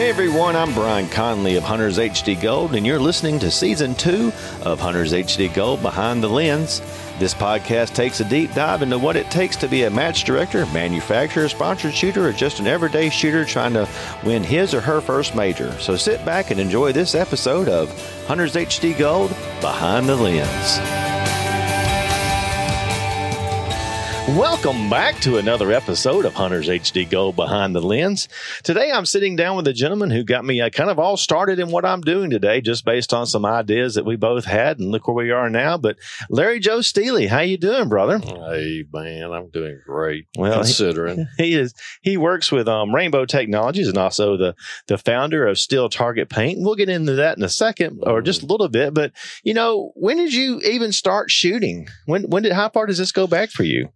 Hey everyone, I'm Brian Conley of Hunters HD Gold, and you're listening to Season 2 of Hunters HD Gold Behind the Lens. This podcast takes a deep dive into what it takes to be a match director, manufacturer, sponsored shooter, or just an everyday shooter trying to win his or her first major. So sit back and enjoy this episode of Hunters HD Gold Behind the Lens. Welcome back to another episode of Hunters HD Gold Behind the Lens. Today I'm sitting down with a gentleman who got me uh, kind of all started in what I'm doing today, just based on some ideas that we both had, and look where we are now. But Larry Joe Steely, how you doing, brother? Hey man, I'm doing great. Well, he- considering He is he works with um, Rainbow Technologies and also the the founder of Steel Target Paint. We'll get into that in a second, or just a little bit. But you know, when did you even start shooting? When when did how far does this go back for you?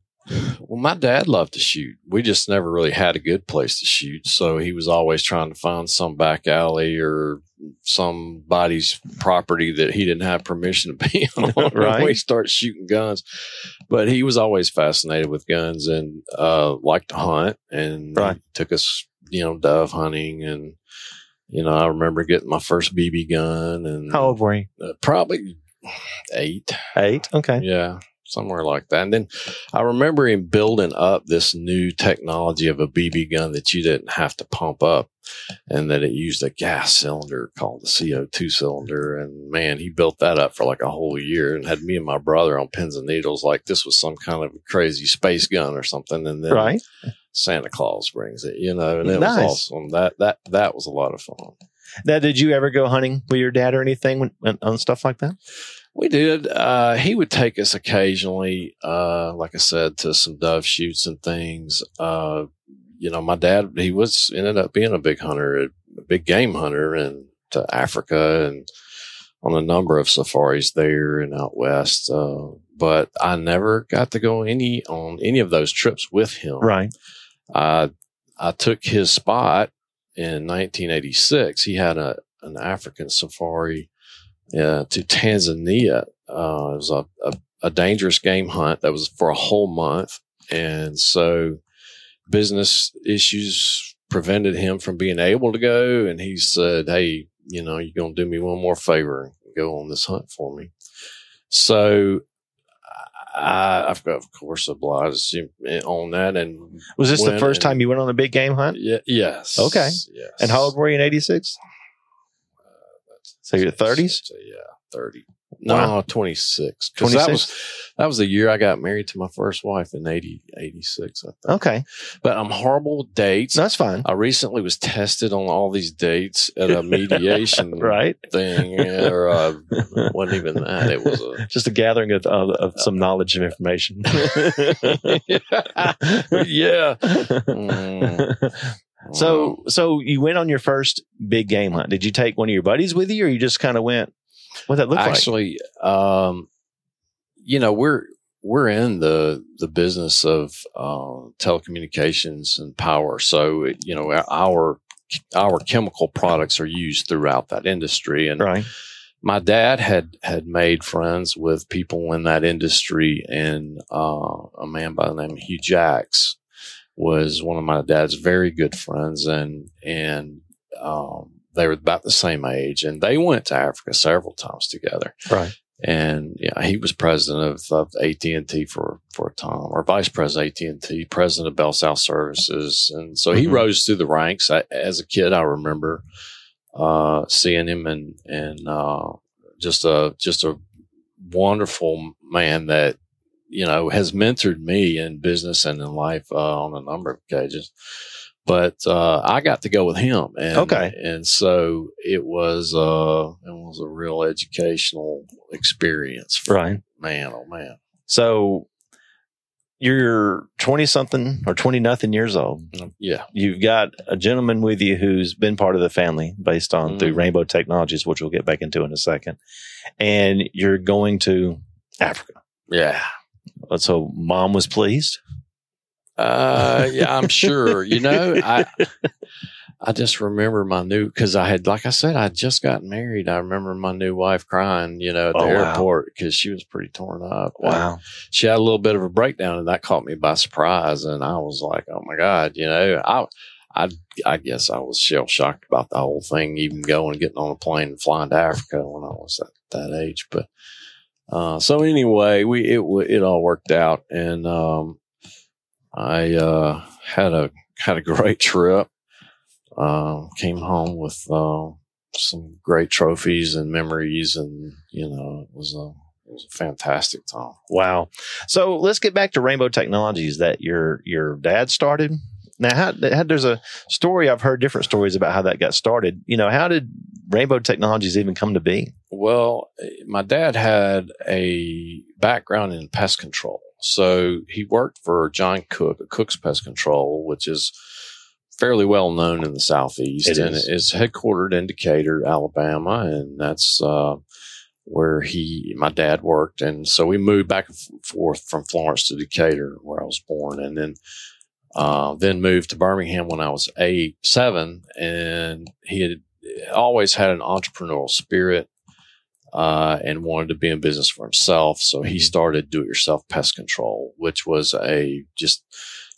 Well, my dad loved to shoot. We just never really had a good place to shoot, so he was always trying to find some back alley or somebody's property that he didn't have permission to be on. Right. we start shooting guns, but he was always fascinated with guns and uh, liked to hunt, and Right. took us, you know, dove hunting and. You know, I remember getting my first BB gun and How old were you? uh, probably eight. Eight. Okay. Yeah, somewhere like that. And then I remember him building up this new technology of a BB gun that you didn't have to pump up and that it used a gas cylinder called the CO2 cylinder. And man, he built that up for like a whole year and had me and my brother on pins and needles like this was some kind of crazy space gun or something. And then Right. Santa Claus brings it, you know, and it Nice. was awesome. That, that, that was a lot of fun. Now, did you ever go hunting with your dad or anything when, on stuff like that? We did. Uh, he would take us occasionally, uh, like I said, to some dove shoots and things. Uh, you know, my dad, he was ended up being a big hunter, a big game hunter, and to Africa and on a number of safaris there and out west. Uh, but I never got to go any on any of those trips with him. Right. I I took his spot in 1986. He had a an African safari uh, to Tanzania. Uh, it was a, a, a dangerous game hunt that was for a whole month, and so business issues prevented him from being able to go. And he said, "Hey, you know, you're gonna do me one more favor and go on this hunt for me." So. I, I've got, of course, obliged him on that, and Was this the first and- time you went on a big game hunt? yeah, yes. Okay. Yes. And how old were you in '86? So you're 30s? Yeah, thirty. No, Wow. 26. 'Cause That 26? was that was the year I got married to my first wife in 80, 86, I think. Okay, But I'm horrible with dates. that's fine. I recently was tested on all these dates at a mediation right. thing, or uh, wasn't even that. It was a Just a gathering of, of, of some knowledge and information. yeah. Mm. So, so you went on your first big game hunt. Did you take one of your buddies with you, or you just kind of went? What that look like? actually um you know we're we're in the the business of uh, telecommunications and power so you know our our chemical products are used throughout that industry and Right. my dad had had made friends with people in that industry and uh, a man by the name of Hugh Jacks was one of my dad's very good friends and and um, they were about the same age and they went to Africa several times together Right. and yeah he was president of, of AT&T for for a time or vice president AT&T president of Bell South Services and so he Mhm. rose through the ranks I, as a kid I remember uh, seeing him and and uh, just a just a wonderful man that you know has mentored me in business and in life uh, on a number of occasions. But uh, I got to go with him, and Okay. and so it was uh, it was a real educational experience. For Right. man, oh man, So you're 20 something or 20 nothing years old. yeah, You've got a gentleman with you who's been part of the family based on through Mhm. Rainbow Technologies, which we'll get back into in a second. And you're going to Africa. yeah. So mom was pleased. Uh, yeah, I'm sure. You know, I I just remember my new because I had, like I said, I just got married. I remember my new wife crying, you know, at the Oh, airport because she was pretty torn up. Uh, Wow. she had a little bit of a breakdown, and that caught me by surprise. And I was like, "Oh my god!" You know, I I I guess I was shell shocked about the whole thing, even going getting on a plane and flying to Africa when I was at that age. But uh, so anyway, we it it all worked out, and um, I uh, had a had a great trip. Uh, came home with uh, some great trophies and memories, and you know it was a it was a fantastic time. Wow. So let's get back to Rainbow Technologies that your your dad started. Now, how, how, there's a story I've heard different stories about how that got started. You know, how did Rainbow Technologies even come to be? Well, my dad had a background in pest control, so he worked for John Cook, Cook's Pest Control, which is fairly well known in the southeast, It and is. it's headquartered in Decatur, Alabama, and that's uh, where he, my dad worked, and so we moved back and forth from Florence to Decatur, where I was born, and then uh, then moved to Birmingham when I was eight, seven, and he had always had an entrepreneurial spirit. Uh, and wanted to be in business for himself. So he Mhm. started do it yourself pest control, which was a just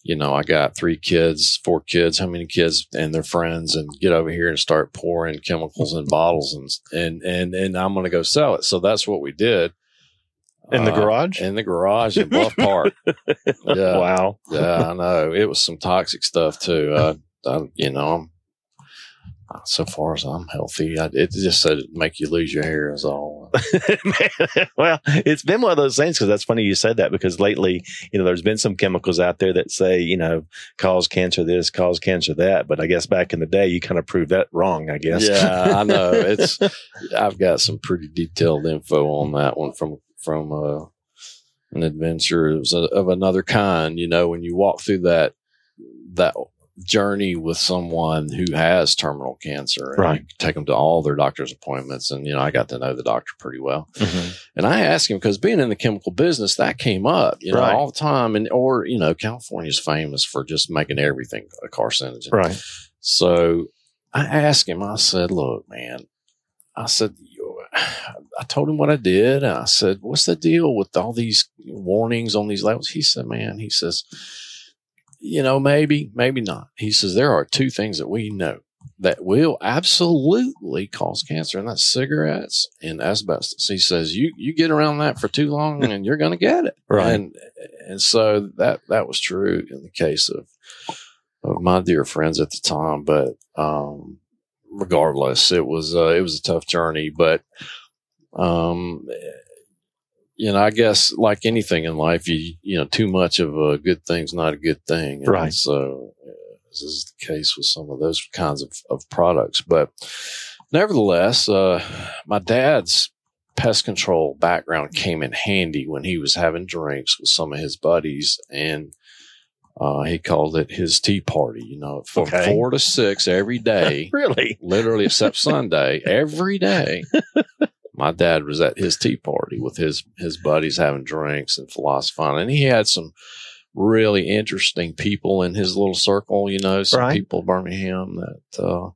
you know, I got three kids, four kids, how many kids and their friends and get over here and start pouring chemicals in bottles and, and, and, and I'm going to go sell it. So that's what we did. In the Uh, garage? In the garage in Bluff Park. Yeah. Wow. yeah, I know. It was some toxic stuff too. Uh, I, you know, I'm, so far as I'm healthy, I, it just said it make you lose your hair is all. well, it's been one of those things because that's funny you said that because lately, you know, there's been some chemicals out there that say, you know, cause cancer this, cause cancer that. But I guess back in the day, you kind of proved that wrong, I guess. Yeah, I know. It's I've got some pretty detailed info on that one from from uh, an adventure it was a, of another kind. You know, when you walk through that that journey with someone who has terminal cancer, and Right. take them to all their doctor's appointments, and you know, I got to know the doctor pretty well. Mhm. And I asked him because being in the chemical business, that came up, you know, all the time. And or you know, California's famous for just making everything a carcinogen. Right. So I asked him, I said, look, man, I said, I told him what I did. I said, what's the deal with all these warnings on these labels? He said, man, he says, you know, maybe, maybe not. He says, there are two things that we know that will absolutely cause cancer, and that's cigarettes and asbestos. He says, you, you get around that for too long and you're going to get it. Right. And, and so that, that was true in the case of, of my dear friends at the time. But um, regardless, it was uh, it was a tough journey. But um, you know, I guess like anything in life, you you know, too much of a good thing's not a good thing. And Right. So uh, this is the case with some of those kinds of, of products. But nevertheless, uh, my dad's pest control background came in handy when he was having drinks with some of his buddies and uh, he called it his tea party, you know, from Okay. four to six every day, Really? literally except Sunday, every day. My dad was at his tea party with his his buddies having drinks and philosophizing, and he had some really interesting people in his little circle. You know, some Right. people Birmingham that uh,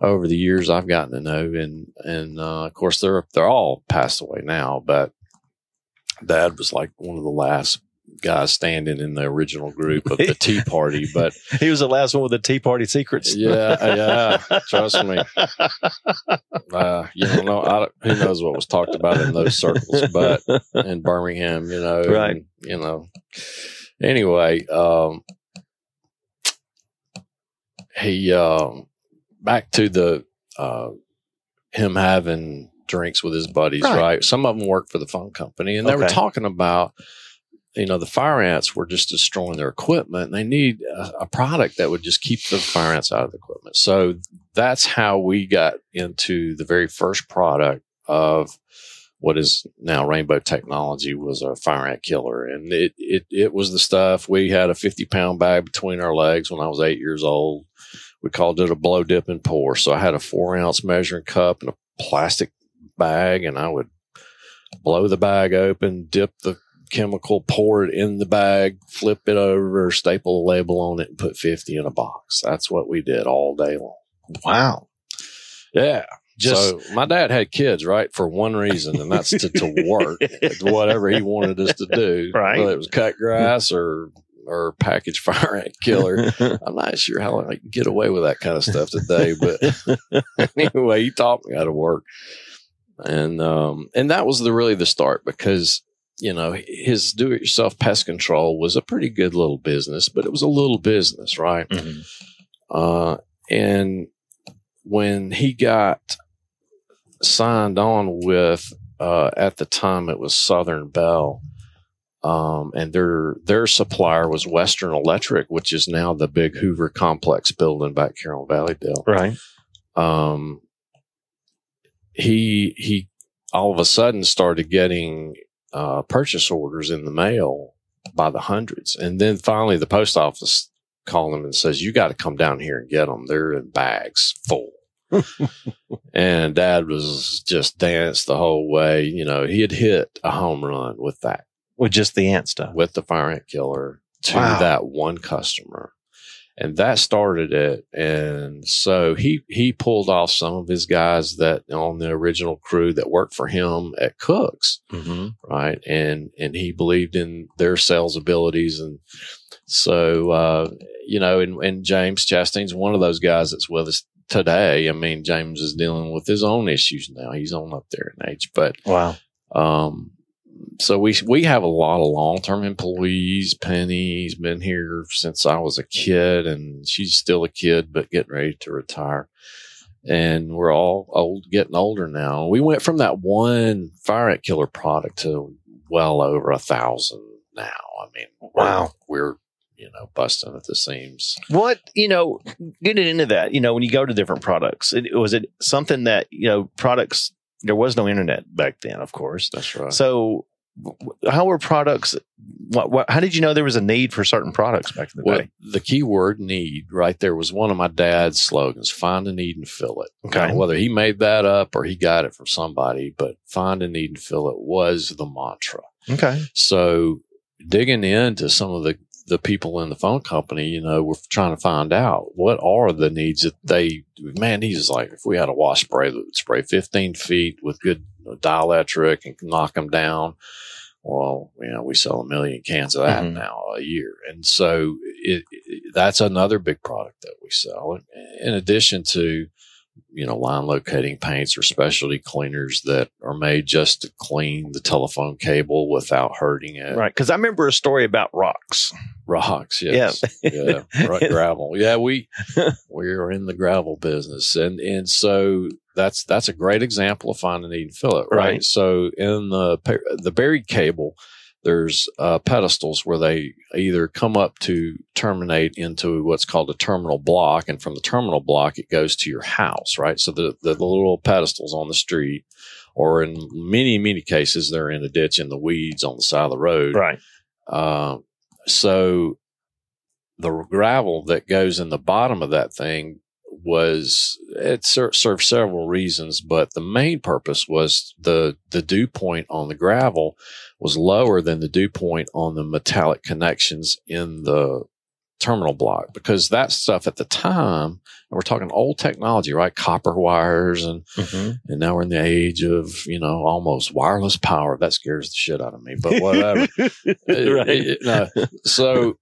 over the years I've gotten to know, and and uh, of course they're they're all passed away now, but Dad was like one of the last guys standing in the original group of the tea party, but He was the last one with the Tea Party secrets. Yeah, yeah. Trust me. uh, you don't know. I, who knows what was talked about in those circles, but in Birmingham, you know, Right. and, you know. Anyway, um, he um, back to the uh, him having drinks with his buddies, Right. right? Some of them work for the phone company, and they were talking about. You know, the fire ants were just destroying their equipment. And they need a, a product that would just keep the fire ants out of the equipment. So that's how we got into the very first product of what is now Rainbow Technology was a fire ant killer, and it it it was the stuff. We had a fifty pound bag between our legs when I was eight years old. We called it a blow dip and pour. So I had a four ounce measuring cup and a plastic bag, and I would blow the bag open, dip the chemical, pour it in the bag, flip it over, staple a label on it, and put fifty in a box. That's what we did all day long. Wow. Yeah. Just so my dad had kids, right, for one reason, and that's to, to work, whatever he wanted us to do. Right. Whether it was cut grass or or package fire ant killer. I'm not sure how I can get away with that kind of stuff today, but anyway, he taught me how to work, and um, and that was the really the start because you know his do-it-yourself pest control was a pretty good little business, but it was a little business, right? Mhm. Uh, and when he got signed on with, uh, at the time it was Southern Bell, um, and their their supplier was Western Electric, which is now the big Hoover Complex building back here on Valleydale. Right. Um, he he all of a sudden started getting uh, purchase orders in the mail by the hundreds, and then finally the post office called him and says, "You got to come down here and get them. They're in bags full." and Dad was just danced the whole way. You know, he had hit a home run with that With just the ant stuff. with the fire ant killer to Wow. that one customer. And that started it. And so he, he pulled off some of his guys that on the original crew that worked for him at Cooks, Mm-hmm. right? And, and he believed in their sales abilities. And so, uh, you know, and, and James Chastain's one of those guys that's with us today. I mean, James is dealing with his own issues now. He's on up there in age, but Wow. um, so we we have a lot of long term employees. Penny's been here since I was a kid, and she's still a kid, but getting ready to retire. And we're all old, getting older now. We went from that one fire ant killer product to well over a thousand now. I mean, Wow. we're you know busting at the seams. What you know, getting into that, you know, when you go to different products, it, was it something that you know products? There was no internet back then, of course. That's right. So, how were products? What, what? How did you know there was a need for certain products back in the Well, day? the key word need right there was one of my dad's slogans find a need and fill it. Okay. Now, whether he made that up or he got it from somebody, but find a need and fill it was the mantra. Okay. So digging into some of the, the people in the phone company, you know, we're trying to find out what are the needs that they, man, he's like, if we had a wash spray that would spray 15 feet with good dielectric and knock them down, well, you know, we sell a million cans of that Mhm. now a year. And so it, it, that's another big product that we sell. In addition to, you know, line locating paints or specialty cleaners that are made just to clean the telephone cable without hurting it. Right. Because I remember a story about rocks. Rocks, yes. Yeah. Gra- gravel. Yeah, we we are in the gravel business. And and so that's that's a great example of find a need and fill it, right? Right. So in the the buried cable, there's uh, pedestals where they either come up to terminate into what's called a terminal block, and from the terminal block it goes to your house, right? So the the, the little pedestals on the street, or in many many cases they're in a ditch in the weeds on the side of the road, Right. um, so the gravel that goes in the bottom of that thing was it ser- served several reasons, but the main purpose was the the dew point on the gravel was lower than the dew point on the metallic connections in the terminal block because that stuff at the time and we're talking old technology right copper wires and Mm-hmm. and now we're in the age of you know almost wireless power that scares the shit out of me but whatever right. uh, no. So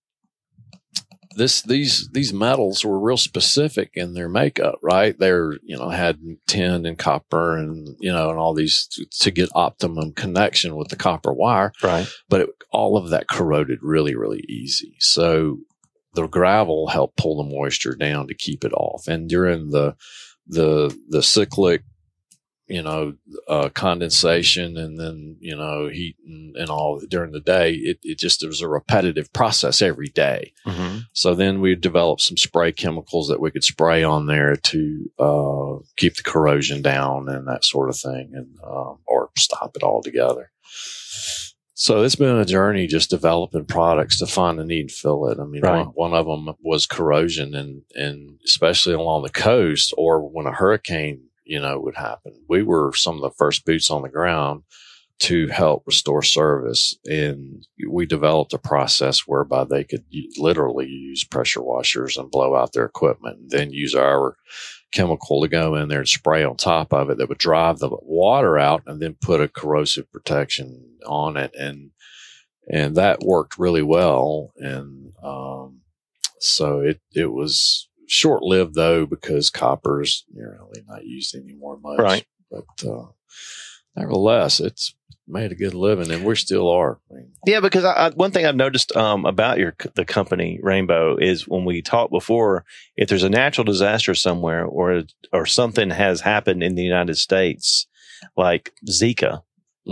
this these these metals were real specific in their makeup, right? They're you know had tin and copper and you know and all these to, to get optimum connection with the copper wire, Right. but it, all of that corroded really really easy. So the gravel helped pull the moisture down to keep it off, and during the the the cyclic you know, uh, condensation and then, you know, heat and, and all during the day. It, it just, it was a repetitive process every day. Mm-hmm. So then we developed some spray chemicals that we could spray on there to, uh, keep the corrosion down and that sort of thing and, um, or stop it altogether. So it's been a journey just developing products to find a need and fill it. I mean, Right. one, one of them was corrosion and, and especially along the coast or when a hurricane, you know, would happen. We were some of the first boots on the ground to help restore service. And we developed a process whereby they could literally use pressure washers and blow out their equipment and then use our chemical to go in there and spray on top of it that would drive the water out and then put a corrosive protection on it. And and that worked really well. And um, so it it was short lived though because copper's really not used anymore much. Right. But uh, nevertheless, it's made a good living, and we still are. Yeah, because I, I, one thing I've noticed um, about your the company Rainbow is when we talked before, if there's a natural disaster somewhere or or something has happened in the United States, like Zika,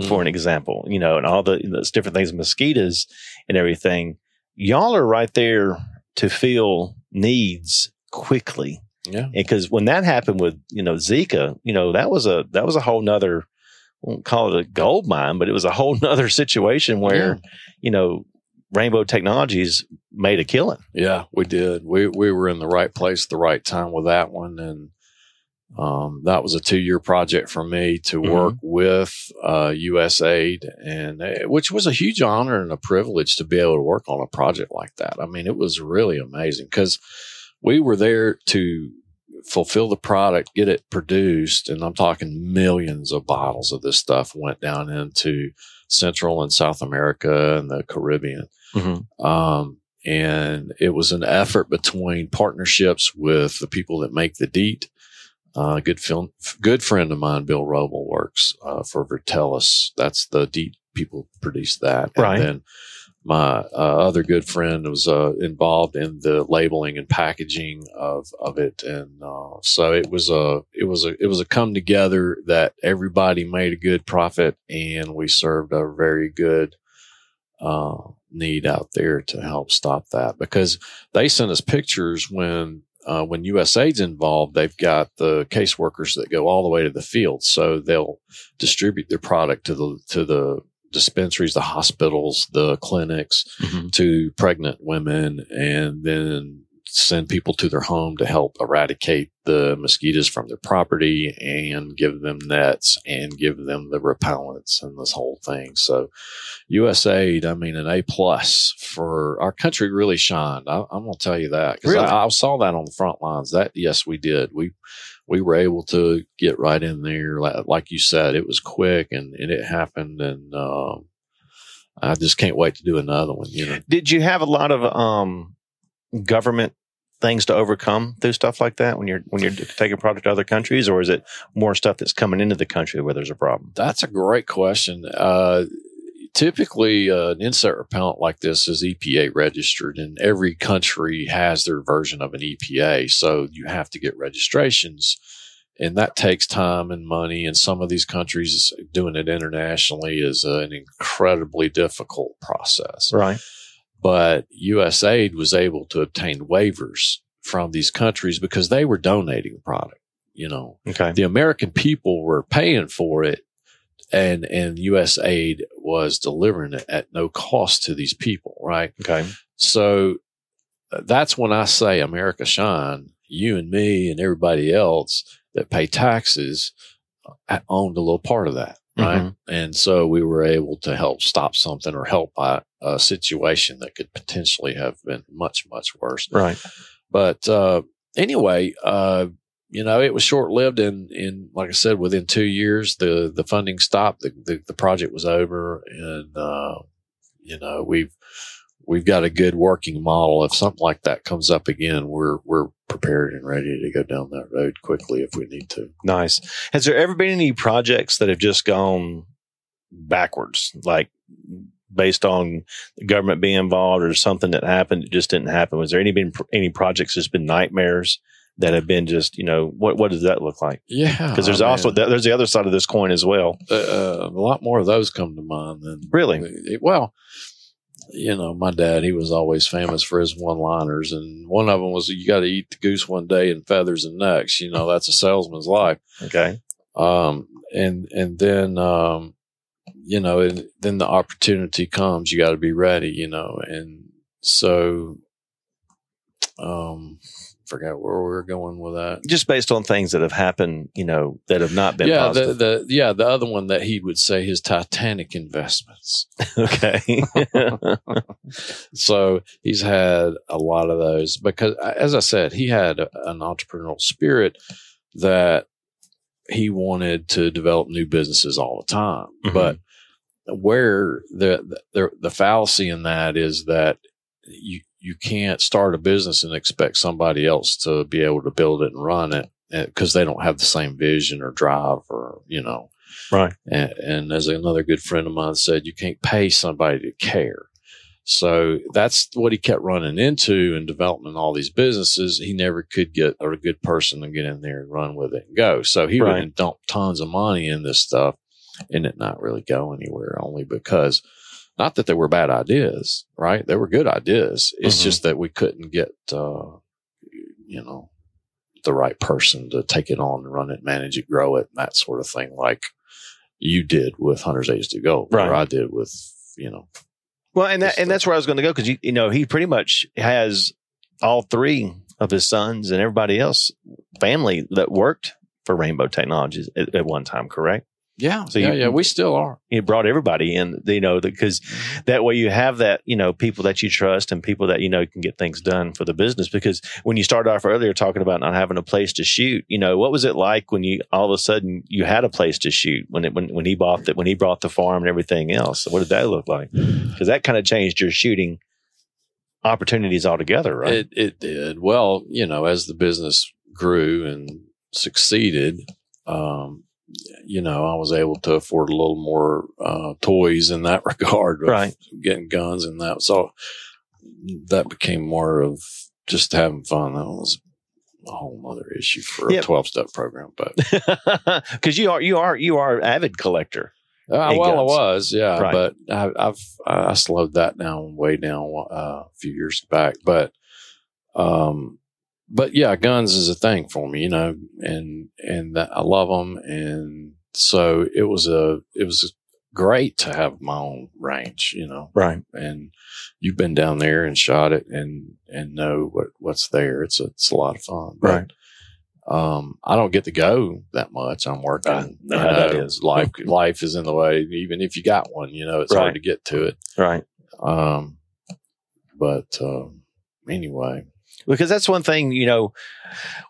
for an example, you know, and all the those different things, mosquitoes and everything, y'all are right there to fill needs quickly. yeah, Because when that happened with you know Zika, you know that was a that was a whole nother. I won't call it a gold mine, but it was a whole nother situation where you know Rainbow Technologies made a killing. Yeah, we did. We we were in the right place at the right time with that one, and um, that was a two year project for me to Mhm. work with uh, USAID, and uh, which was a huge honor and a privilege to be able to work on a project like that. I mean, it was really amazing because we were there to fulfill the product, get it produced, and I'm talking millions of bottles of this stuff went down into Central and South America and the Caribbean. Um, and it was an effort between partnerships with the people that make the DEET. Uh, good film, good friend of mine, Bill Roble, works uh, for Vertellus. That's the DEET people produce that. Right. And then my uh, other good friend was uh, involved in the labeling and packaging of of it, and uh, so it was a it was a it was a come together that everybody made a good profit, and we served a very good uh, need out there to help stop that. Because they sent us pictures when uh, when USAID's involved, they've got the caseworkers that go all the way to the field, so they'll distribute their product to the to the dispensaries, the hospitals, the clinics, mm-hmm. to pregnant women, and then send people to their home to help eradicate the mosquitoes from their property and give them nets and give them the repellents and this whole thing. So USAID, I mean, an A plus for our country really shined. I, I'm going to tell you that because Really? I, I saw that on the front lines. That yes, we did. We we were able to get right in there, like, like you said. It was quick and, and it happened, and um, I just can't wait to do another one. You know. Did you have a lot of um, government things to overcome through stuff like that when you're when you're taking product to other countries, or is it more stuff that's coming into the country where there's a problem? That's a great question. Uh, typically, uh, an insect repellent like this is EPA registered, and every country has their version of an EPA. So you have to get registrations, and that takes time and money. And some of these countries doing it internationally is an incredibly difficult process. Right. But USAID was able to obtain waivers from these countries because they were donating the product. You know, Okay. the American people were paying for it and and USAID was delivering it at no cost to these people, right? Okay. So uh, that's when I say America shine. You and me and everybody else that pay taxes uh, owned a little part of that, right? Mhm. And so we were able to help stop something or help a, a situation that could potentially have been much much worse. Right. But uh, anyway, uh, you know, it was short lived, and in like I said, within two years, the the funding stopped. The the, the project was over, and uh, you know we've we've got a good working model. If something like that comes up again, we're we're prepared and ready to go down that road quickly if we need to. Nice. Has there ever been any projects that have just gone backwards, like based on the government being involved or something that happened that just didn't happen? Was there any been any projects that's been nightmares that have been just you know what what does that look like? Yeah, Because there's I also mean, there's the other side of this coin as well. uh, uh, a lot more of those come to mind than Really? Well, you know, my dad, he was always famous for his one liners. And one of them was, you got to eat the goose one day and feathers the next. You know, that's a salesman's life. Okay. Um, and, and then, um, you know, and then the opportunity comes, you got to be ready, you know. And so, um, forgot where we were going with that. Just based on things that have happened, you know, that have not been yeah, the, the yeah the other one that he would say his Titanic investments. okay. so he's had a lot of those because as i said he had an entrepreneurial spirit that he wanted to develop new businesses all the time Mhm. but where the, the the fallacy in that is that you you can't start a business and expect somebody else to be able to build it and run it eh, because they don't have the same vision or drive or you know Right. and, and as another good friend of mine said you can't pay somebody to care so that's what he kept running into in developing all these businesses he never could get a good person to get in there and run with it and go so he Right. would dump tons of money in this stuff and it not really go anywhere only because not that they were bad ideas right they were good ideas it's Mhm. just that we couldn't get uh, you know the right person to take it on and run it manage it grow it and that sort of thing like you did with Hunters HD Gold Right. or i did with you know Well, and that, and that's where I was going to go because you, you know he pretty much has all three of his sons and everybody else family that worked for Rainbow Technologies at, at one time. Correct? Yeah So yeah you- yeah we still are It brought everybody in, you know, because that way you have that, you know, people that you trust and people that you know can get things done for the business. Because when you started off earlier talking about not having a place to shoot, you know, what was it like when you all of a sudden you had a place to shoot when it when when he bought that when he brought the farm and everything else? What did that look like? Because that kind of changed your shooting opportunities altogether, right? It it did well. You know, as the business grew and succeeded, um, you know, I was able to afford a little more uh, toys in that regard, Right. Getting guns and that, so that became more of just having fun. That was a whole other issue for a twelve step program, but Because you are you are you are avid collector. Uh, well, I was, yeah, Right. but I, I've I slowed that down way down uh, a few years back. But, um, but yeah, guns is a thing for me, you know, and and that I love them, and so it was a it was great to have my own range, you know, Right. and you've been down there and shot it and and know what what's there. It's a, it's a lot of fun, But, Right. um, I don't get to go that much. I'm working. Know you know, is. Life, life is in the way. Even if you got one, you know, it's Right. hard to get to it. Right. Um, but um, anyway, because that's one thing you know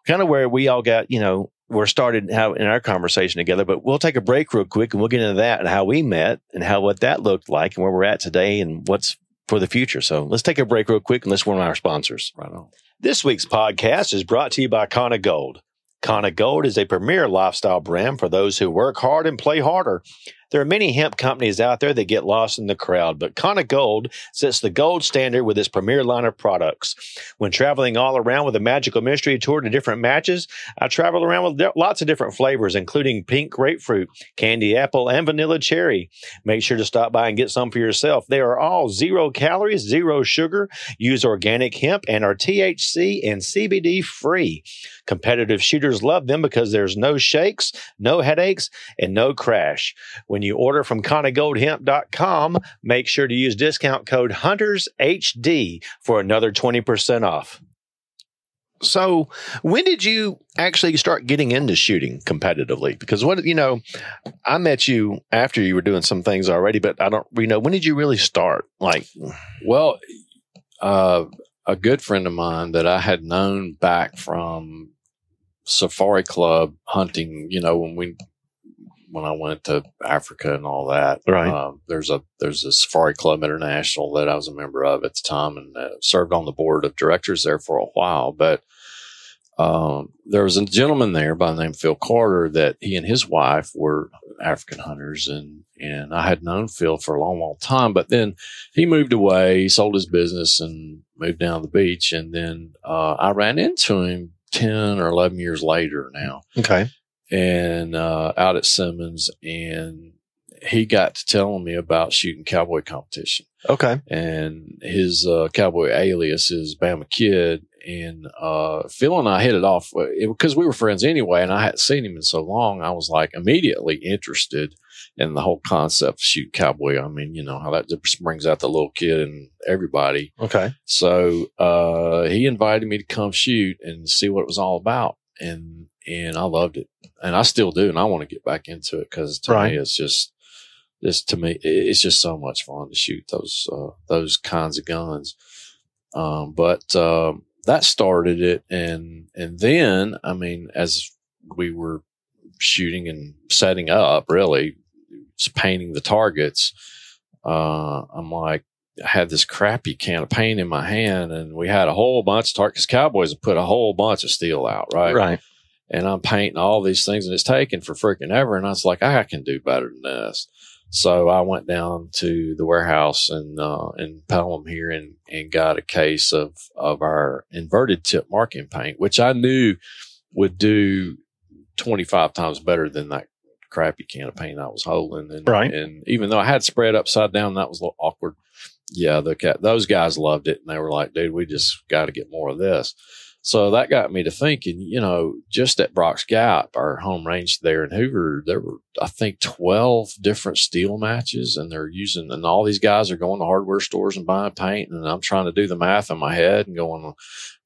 kind of where we all got you know we're started how in our conversation together but we'll take a break real quick and we'll get into that and how we met and how what that looked like and where we're at today and what's for the future so let's take a break real quick and listen to one of our sponsors right on. this week's podcast is brought to you by Kona Gold. Kona Gold is a premier lifestyle brand for those who work hard and play harder. There are many hemp companies out there that get lost in the crowd, but Kona Gold sets the gold standard with its premier line of products. When traveling all around with a magical mystery tour to different matches, I travel around with lots of different flavors, including pink grapefruit, candy apple, and vanilla cherry. Make sure to stop by and get some for yourself. They are all zero calories, zero sugar, use organic hemp, and are THC and CBD free. Competitive shooters love them because there's no shakes, no headaches, and no crash. When you order from KonaGoldHemp.com, make sure to use discount code HuntersHD for another 20% off. So, when did you actually start getting into shooting competitively? Because what you know, I met you after you were doing some things already, but I don't. You know, when did you really start? Like, Well, uh, a good friend of mine that I had known back from Safari Club hunting, you know, when we when I went to Africa and all that. Right. Um, there's a there's a Safari Club International that I was a member of at the time and uh, served on the board of directors there for a while. But um, there was a gentleman there by the name of Phil Carter that he and his wife were African hunters and and I had known Phil for a long, long time. But then he moved away, he sold his business and moved down the beach. And then uh, I ran into him 10 or 11 years later now okay, and uh, out at Simmons. And he got to telling me about shooting cowboy competition. okay, And his uh, cowboy alias is Bama Kid. And uh, Phil and I hit it off because we were friends anyway. And I hadn't seen him in so long. I was like immediately interested in the whole concept of shoot cowboy. I mean, you know, how that just brings out the little kid and everybody. okay, So uh, he invited me to come shoot and see what it was all about, and and I loved it, and I still do, and I want to get back into it because to Right. me it's just this to me it's just so much fun to shoot those uh, those kinds of guns. Um, but um, that started it, and and then I mean, as we were shooting and setting up, really, painting the targets, uh, I'm like, I had this crappy can of paint in my hand, and we had a whole bunch of targets. Cowboys have put a whole bunch of steel out, right? Right. And I'm painting all these things, and it's taking for freaking ever. And I was like, I can do better than this. So I went down to the warehouse and uh, in Pelham here and and got a case of of our inverted tip marking paint, which I knew would do 25 times better than that crappy can of paint I was holding. And, Right. and even though I had spread upside down, that was a little awkward. Yeah, the cat, those guys loved it, and they were like, "Dude, we just got to get more of this." So that got me to thinking, you know, just at Brock's Gap, our home range there in Hoover, there were, I think, 12 different steel matches, and they're using, and all these guys are going to hardware stores and buying paint. And I'm trying to do the math in my head and going,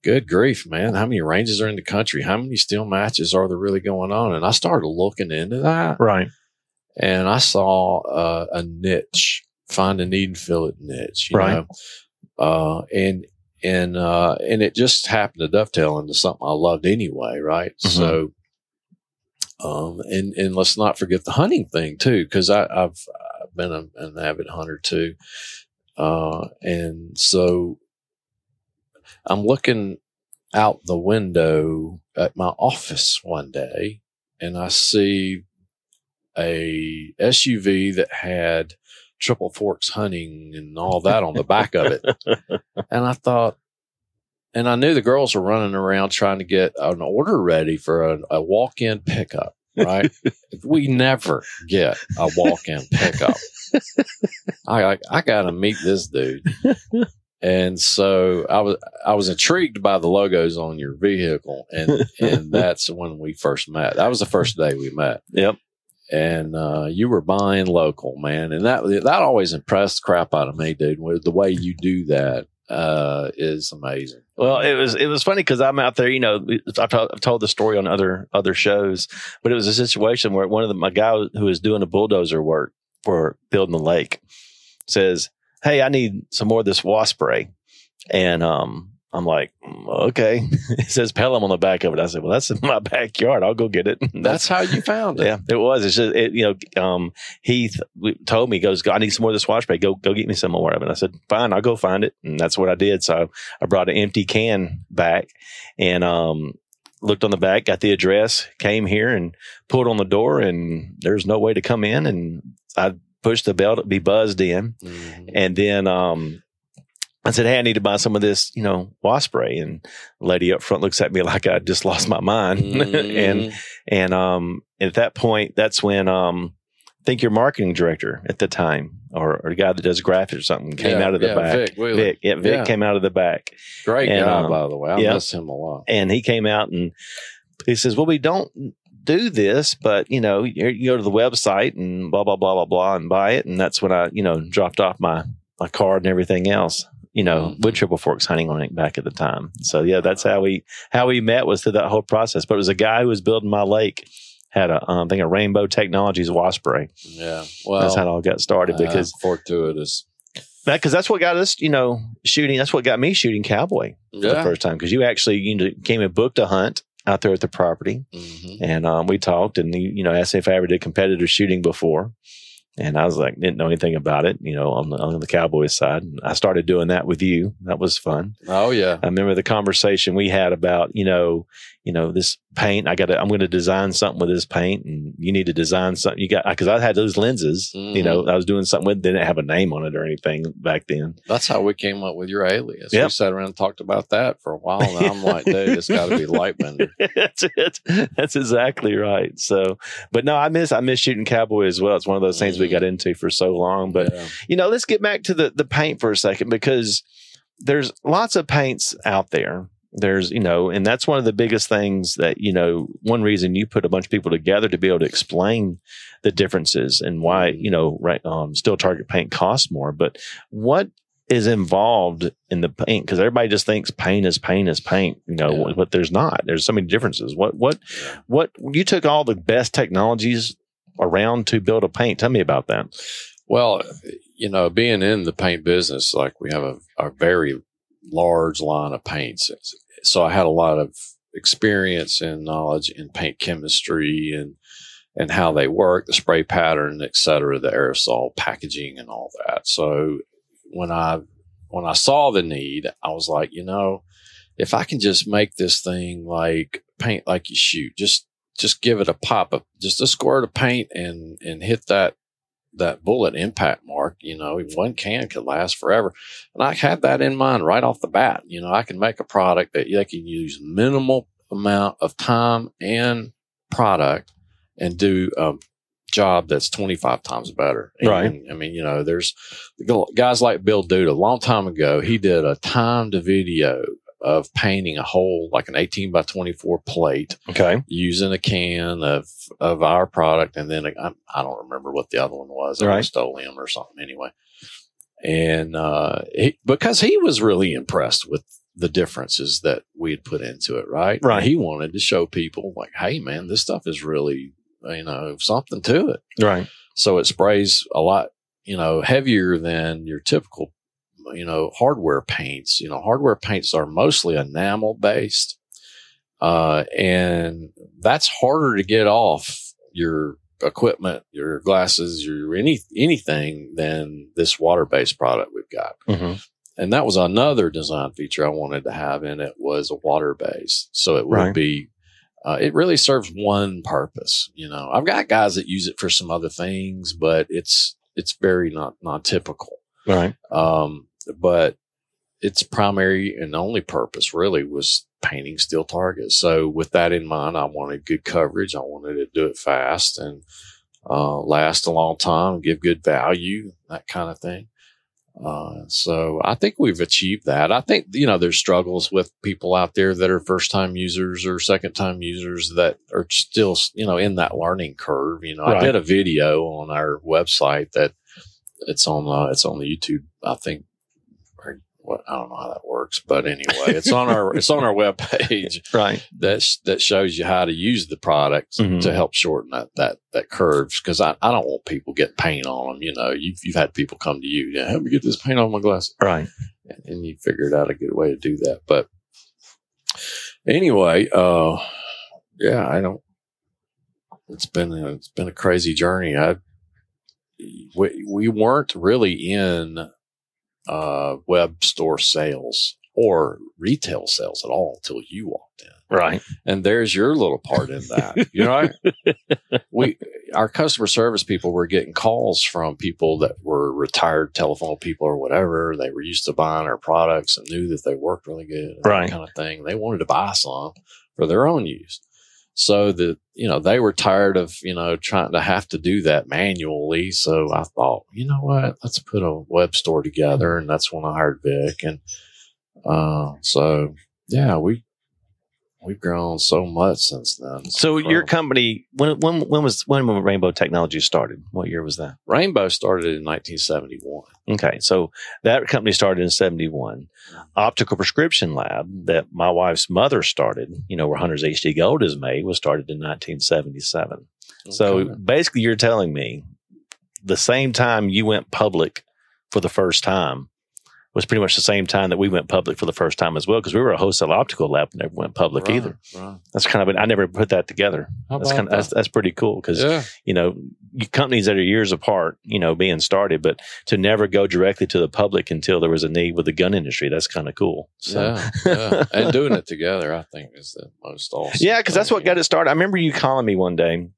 good grief, man, how many ranges are in the country? How many steel matches are there really going on? And I started looking into that, Right. and I saw uh, a niche, find a need and fill it niche, you Right. know, uh, and and uh, and it just happened to dovetail into something I loved anyway, right? Mhm. So, um, and and let's not forget the hunting thing too, because I've I've been a, an avid hunter too, uh, and so I'm looking out the window at my office one day, and I see a SUV that had triple forks hunting and all that on the back of it. And I thought, and I knew the girls were running around trying to get an order ready for a, a walk in pickup, right? we never get a walk in pickup. I, I, I got to meet this dude. And so I was I was intrigued by the logos on your vehicle, and and that's when we first met. That was the first day we met Yep. And uh, you were buying local, man, and that that always impressed the crap out of me, dude. The way you do that uh, is amazing. Well, it was it was funny because I'm out there. You know, I've told, I've told the story on other other shows, but it was a situation where one of the my guy who was doing the bulldozer work for building the lake says, "Hey, I need some more of this wasp spray," and um, I'm like, "Mm, "Okay." it says Pelham on the back of it. I said, "Well, that's in my backyard. I'll go get it." That's how you found it. yeah, it was. It's just it, you know, um, Heath told me, he goes, I need some more of this wash spray. Go, go get me some more of it. And I said, fine, I'll go find it. And that's what I did. So I brought an empty can back and, um, looked on the back, got the address, came here and pulled on the door and there's no way to come in. And I pushed the bell to be buzzed in. Mhm. And then, um, I said, Hey, I need to buy some of this, you know, wasp spray. And the lady up front looks at me like I just lost my mind. and, Mhm. and um, at that point, that's when um, I think your marketing director at the time, or, or the guy that does graphics or something, came Yeah, out of the yeah, back. Vic, Wheeler. Vic, yeah, Vic Yeah. came out of the back, great and, guy, um, by the way. I yeah. miss him a lot. and he came out and he says, "Well, we don't do this, but you know, you, you go to the website and blah blah blah blah blah and buy it." And that's when I, you know, dropped off my my card and everything else. You know, Mhm. with Triple Forks hunting on it back at the time. So yeah, that's how we how we met was through that whole process. But it was a guy who was building my lake had a um, I think a Rainbow Technologies wasp spray. Yeah, well, that's how it all got started uh, because fortuitous. that because that's what got us, you know, shooting. That's what got me shooting cowboy for the first time because you actually you know, came and booked a hunt out there at the property, Mhm. and um, we talked, and you, you know, asked me if I ever did competitive shooting before, and I was like, didn't know anything about it, you know, on the on the Cowboys side. And I started doing that with you. That was fun. Oh yeah, I remember the conversation we had about, you know, you know, this paint. I got to, I'm going to design something with this paint, and you need to design something. You got because I had those lenses. You know, I was doing something with. Didn't have a name on it or anything back then. that's how we came up with your alias. Yep. We sat around and talked about that for a while, and I'm like, dude, it's got to be Lightbender. That's it. That's exactly right. So, but no, I miss I miss shooting cowboy as well. It's one of those things we Mhm. got into for so long. But Yeah. you know, let's get back to the the paint for a second because there's lots of paints out there. There's, you know, and that's one of the biggest things that, you know, one reason you put a bunch of people together to be able to explain the differences and why, you know, right, um, Steel Target Paint costs more. But what is involved in the paint? Because everybody just thinks paint is paint is paint, you know, Yeah. but there's not. There's so many differences. What, what, what, you took all the best technologies around to build a paint. Tell me about that. Well, you know, being in the paint business, like we have a, a very large line of paints. So I had a lot of experience and knowledge in paint chemistry and and how they work, the spray pattern, et cetera, the aerosol packaging and all that. So when I when I saw the need, I was like, you know, if I can just make this thing like paint like you shoot, just just give it a pop of just a squirt of paint and and hit that that bullet impact mark, you know, one can could last forever. And I had that in mind right off the bat. You know, I can make a product that they can use minimal amount of time and product and do a job that's 25 times better. And, Right. I mean, you know, there's guys like Bill Dude a long time ago, he did a timed video of painting a whole, like an 18 by 24 plate Okay. using a can of of our product, and then I, I don't remember what the other one was. I Right. stole him or something anyway. And uh, he, because he was really impressed with the differences that we had put into it, right? Right. He wanted to show people, like, hey, man, this stuff is really, you know, something to it. Right. So it sprays a lot, you know, heavier than your typical, you know, hardware paints. You know, hardware paints are mostly enamel based. Uh, and that's harder to get off your equipment, your glasses, your any, anything than this water based product we've got. hmm And that was another design feature I wanted to have in it was a water base. So it would Right. be, uh, it really serves one purpose. You know, I've got guys that use it for some other things, but it's, it's very not, not typical. Right. Um, but its primary and only purpose really was painting steel targets. So with that in mind, I wanted good coverage. I wanted to do it fast and, uh, last a long time, give good value, that kind of thing. Uh, so I think we've achieved that. I think, you know, there's struggles with people out there that are first time users or second time users that are still, you know, in that learning curve. You know, I did a video on our website that it's on, uh, it's on the YouTube, I think, what, I don't know how that works, but anyway, it's on our, it's on our webpage Right. that sh- that shows you how to use the products Mhm. to help shorten that that that curves. Because I, I don't want people getting paint on them. You know, you've you've had people come to you, yeah, help me get this paint on my glasses, Right. and, and you figured out a good way to do that. But anyway, uh, yeah, I don't. It's been a, it's been a crazy journey. I we, we weren't really in uh, web store sales or retail sales at all until you walked in Right. and there's your little part in that. You know, we our customer service people were getting calls from people that were retired telephone people or whatever. They were used to buying our products and knew that they worked really good, Right. kind of thing. They wanted to buy some for their own use. So that you know they were tired of you know trying to have to do that manually. So I thought, you know what, let's put a web store together, and that's when I hired Vic. And uh, so yeah, we we've grown so much since then. It's So your company, when when when was when Rainbow Technology started? What year was that? Rainbow started in 1971. Okay, so that company started in '71. Mm-hmm. Optical Prescription Lab, that my wife's mother started, you know, where Hunter's HD Gold is made, was started in 1977. So basically, you're telling me the same time you went public for the first time was pretty much the same time that we went public for the first time as well, because we were a wholesale optical lab and never went public Right, either. right. That's kind of I never put that together. That's kind of that's, that? that's pretty cool because yeah, you know companies that are years apart, you know, being started, but to never go directly to the public until there was a need with the gun industry, that's kind of cool. So. yeah, yeah. and doing it together, I think, is the most awesome. Yeah, because that's what got it started. I remember you calling me one day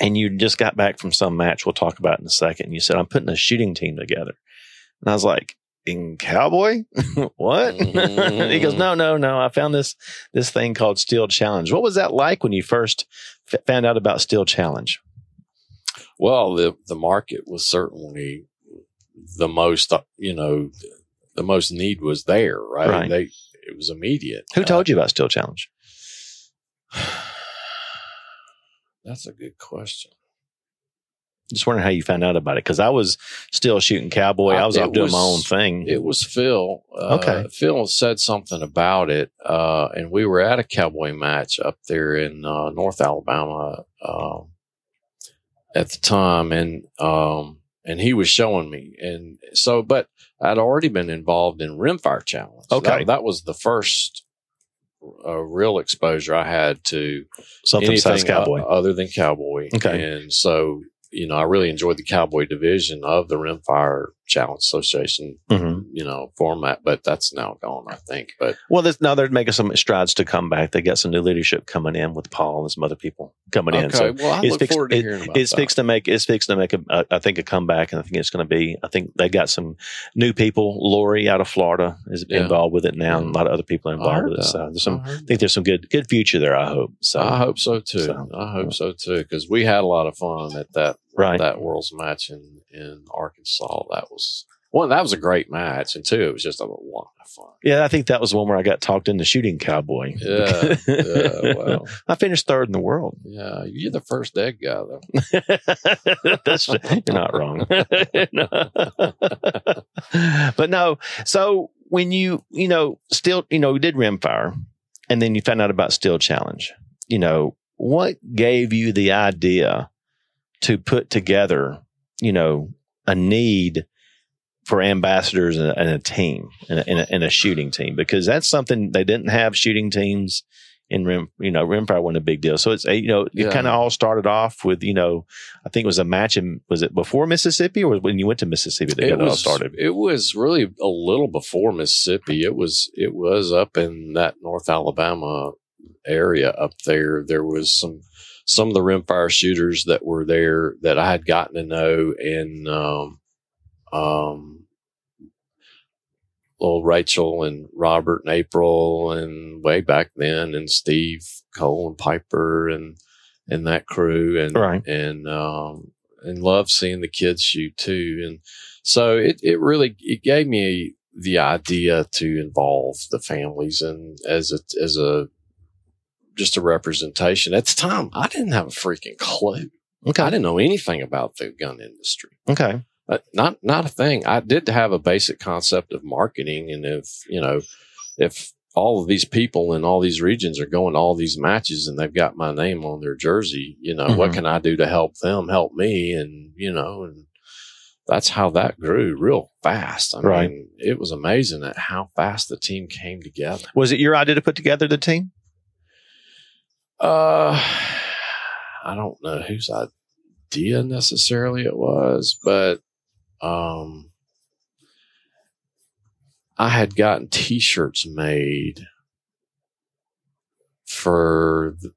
and you just got back from some match we'll talk about in a second. And you said, I'm putting a shooting team together. And I was like, in cowboy? what? Mhm. he goes, no, no, no. I found this this thing called Steel Challenge. What was that like when you first f- found out about Steel Challenge? Well, the the market was certainly the most, uh, you know, the most need was there, right? Right. They it was immediate. Who told you about Steel Challenge? That's a good question. Just wondering how you found out about it because I was still shooting cowboy. I Uh, was off doing my own thing. It was Phil. Uh, Okay. Phil said something about it, uh, and we were at a cowboy match up there in uh, North Alabama um, at the time, and um, and he was showing me, and so, but I'd already been involved in Rimfire Challenge. Okay. that, that was the first a real exposure I had to Something besides anything cowboy. other than cowboy. Okay. And so, you know, I really enjoyed the cowboy division of the Rimfire Challenge Association, hmm you know, format, but that's now gone, I think. But Well, there's, now they're making some strides to come back. They got some new leadership coming in with Paul and some other people coming in. So well, I it's fixed- forward to it- hearing about it's that. fixed to make it's fixed to make a, a I think a comeback, and I think it's going to be. I think they got some new people. Lori out of Florida is Yeah. involved with it now, and a lot of other people are involved with it. So there's some. I I think there's some good good future there. I hope. So I hope so too. So, I hope so too because we had a lot of fun at that Right. that World's match in in Arkansas. That was one. That was a great match, and two, it was just a lot of fun. yeah, I think that was one where I got talked into shooting cowboy. Yeah, yeah. Well, I finished third in the world. yeah. You're the first dead guy though. That's you're not wrong. but no, so when you you know still you know you did rimfire, and then you found out about Steel Challenge. You know what gave you the idea to put together you know a need for ambassadors and a, and a team and a, and, a, and a shooting team because that's something they didn't have shooting teams in rim you know rimfire wasn't a big deal so it's a, you know it Yeah. kind of all started off with you know i think it was a match in was it before mississippi or when you went to mississippi that it, all started It was really a little before Mississippi. It was it was up in that North Alabama area up there. There was some some of the rimfire shooters that were there that I had gotten to know, and um, um, little Rachel and Robert and April, and way back then, and Steve Cole and Piper and and that crew, and Right. and um, and love seeing the kids shoot too, and so it it really it gave me the idea to involve the families and as a as a just a representation. At the time i didn't have a freaking clue. Okay. i didn't know anything about the gun industry. Okay. Uh, not not a thing. I did have a basic concept of marketing and if you know if all of these people in all these regions are going to all these matches and they've got my name on their jersey you know what Mhm. can i do to help them help me? And you know and that's how that grew real fast. I Right. mean it was amazing at how fast the team came together. Was it your idea to put together the team uh i don't know whose idea necessarily it was but um I had gotten t-shirts made for the,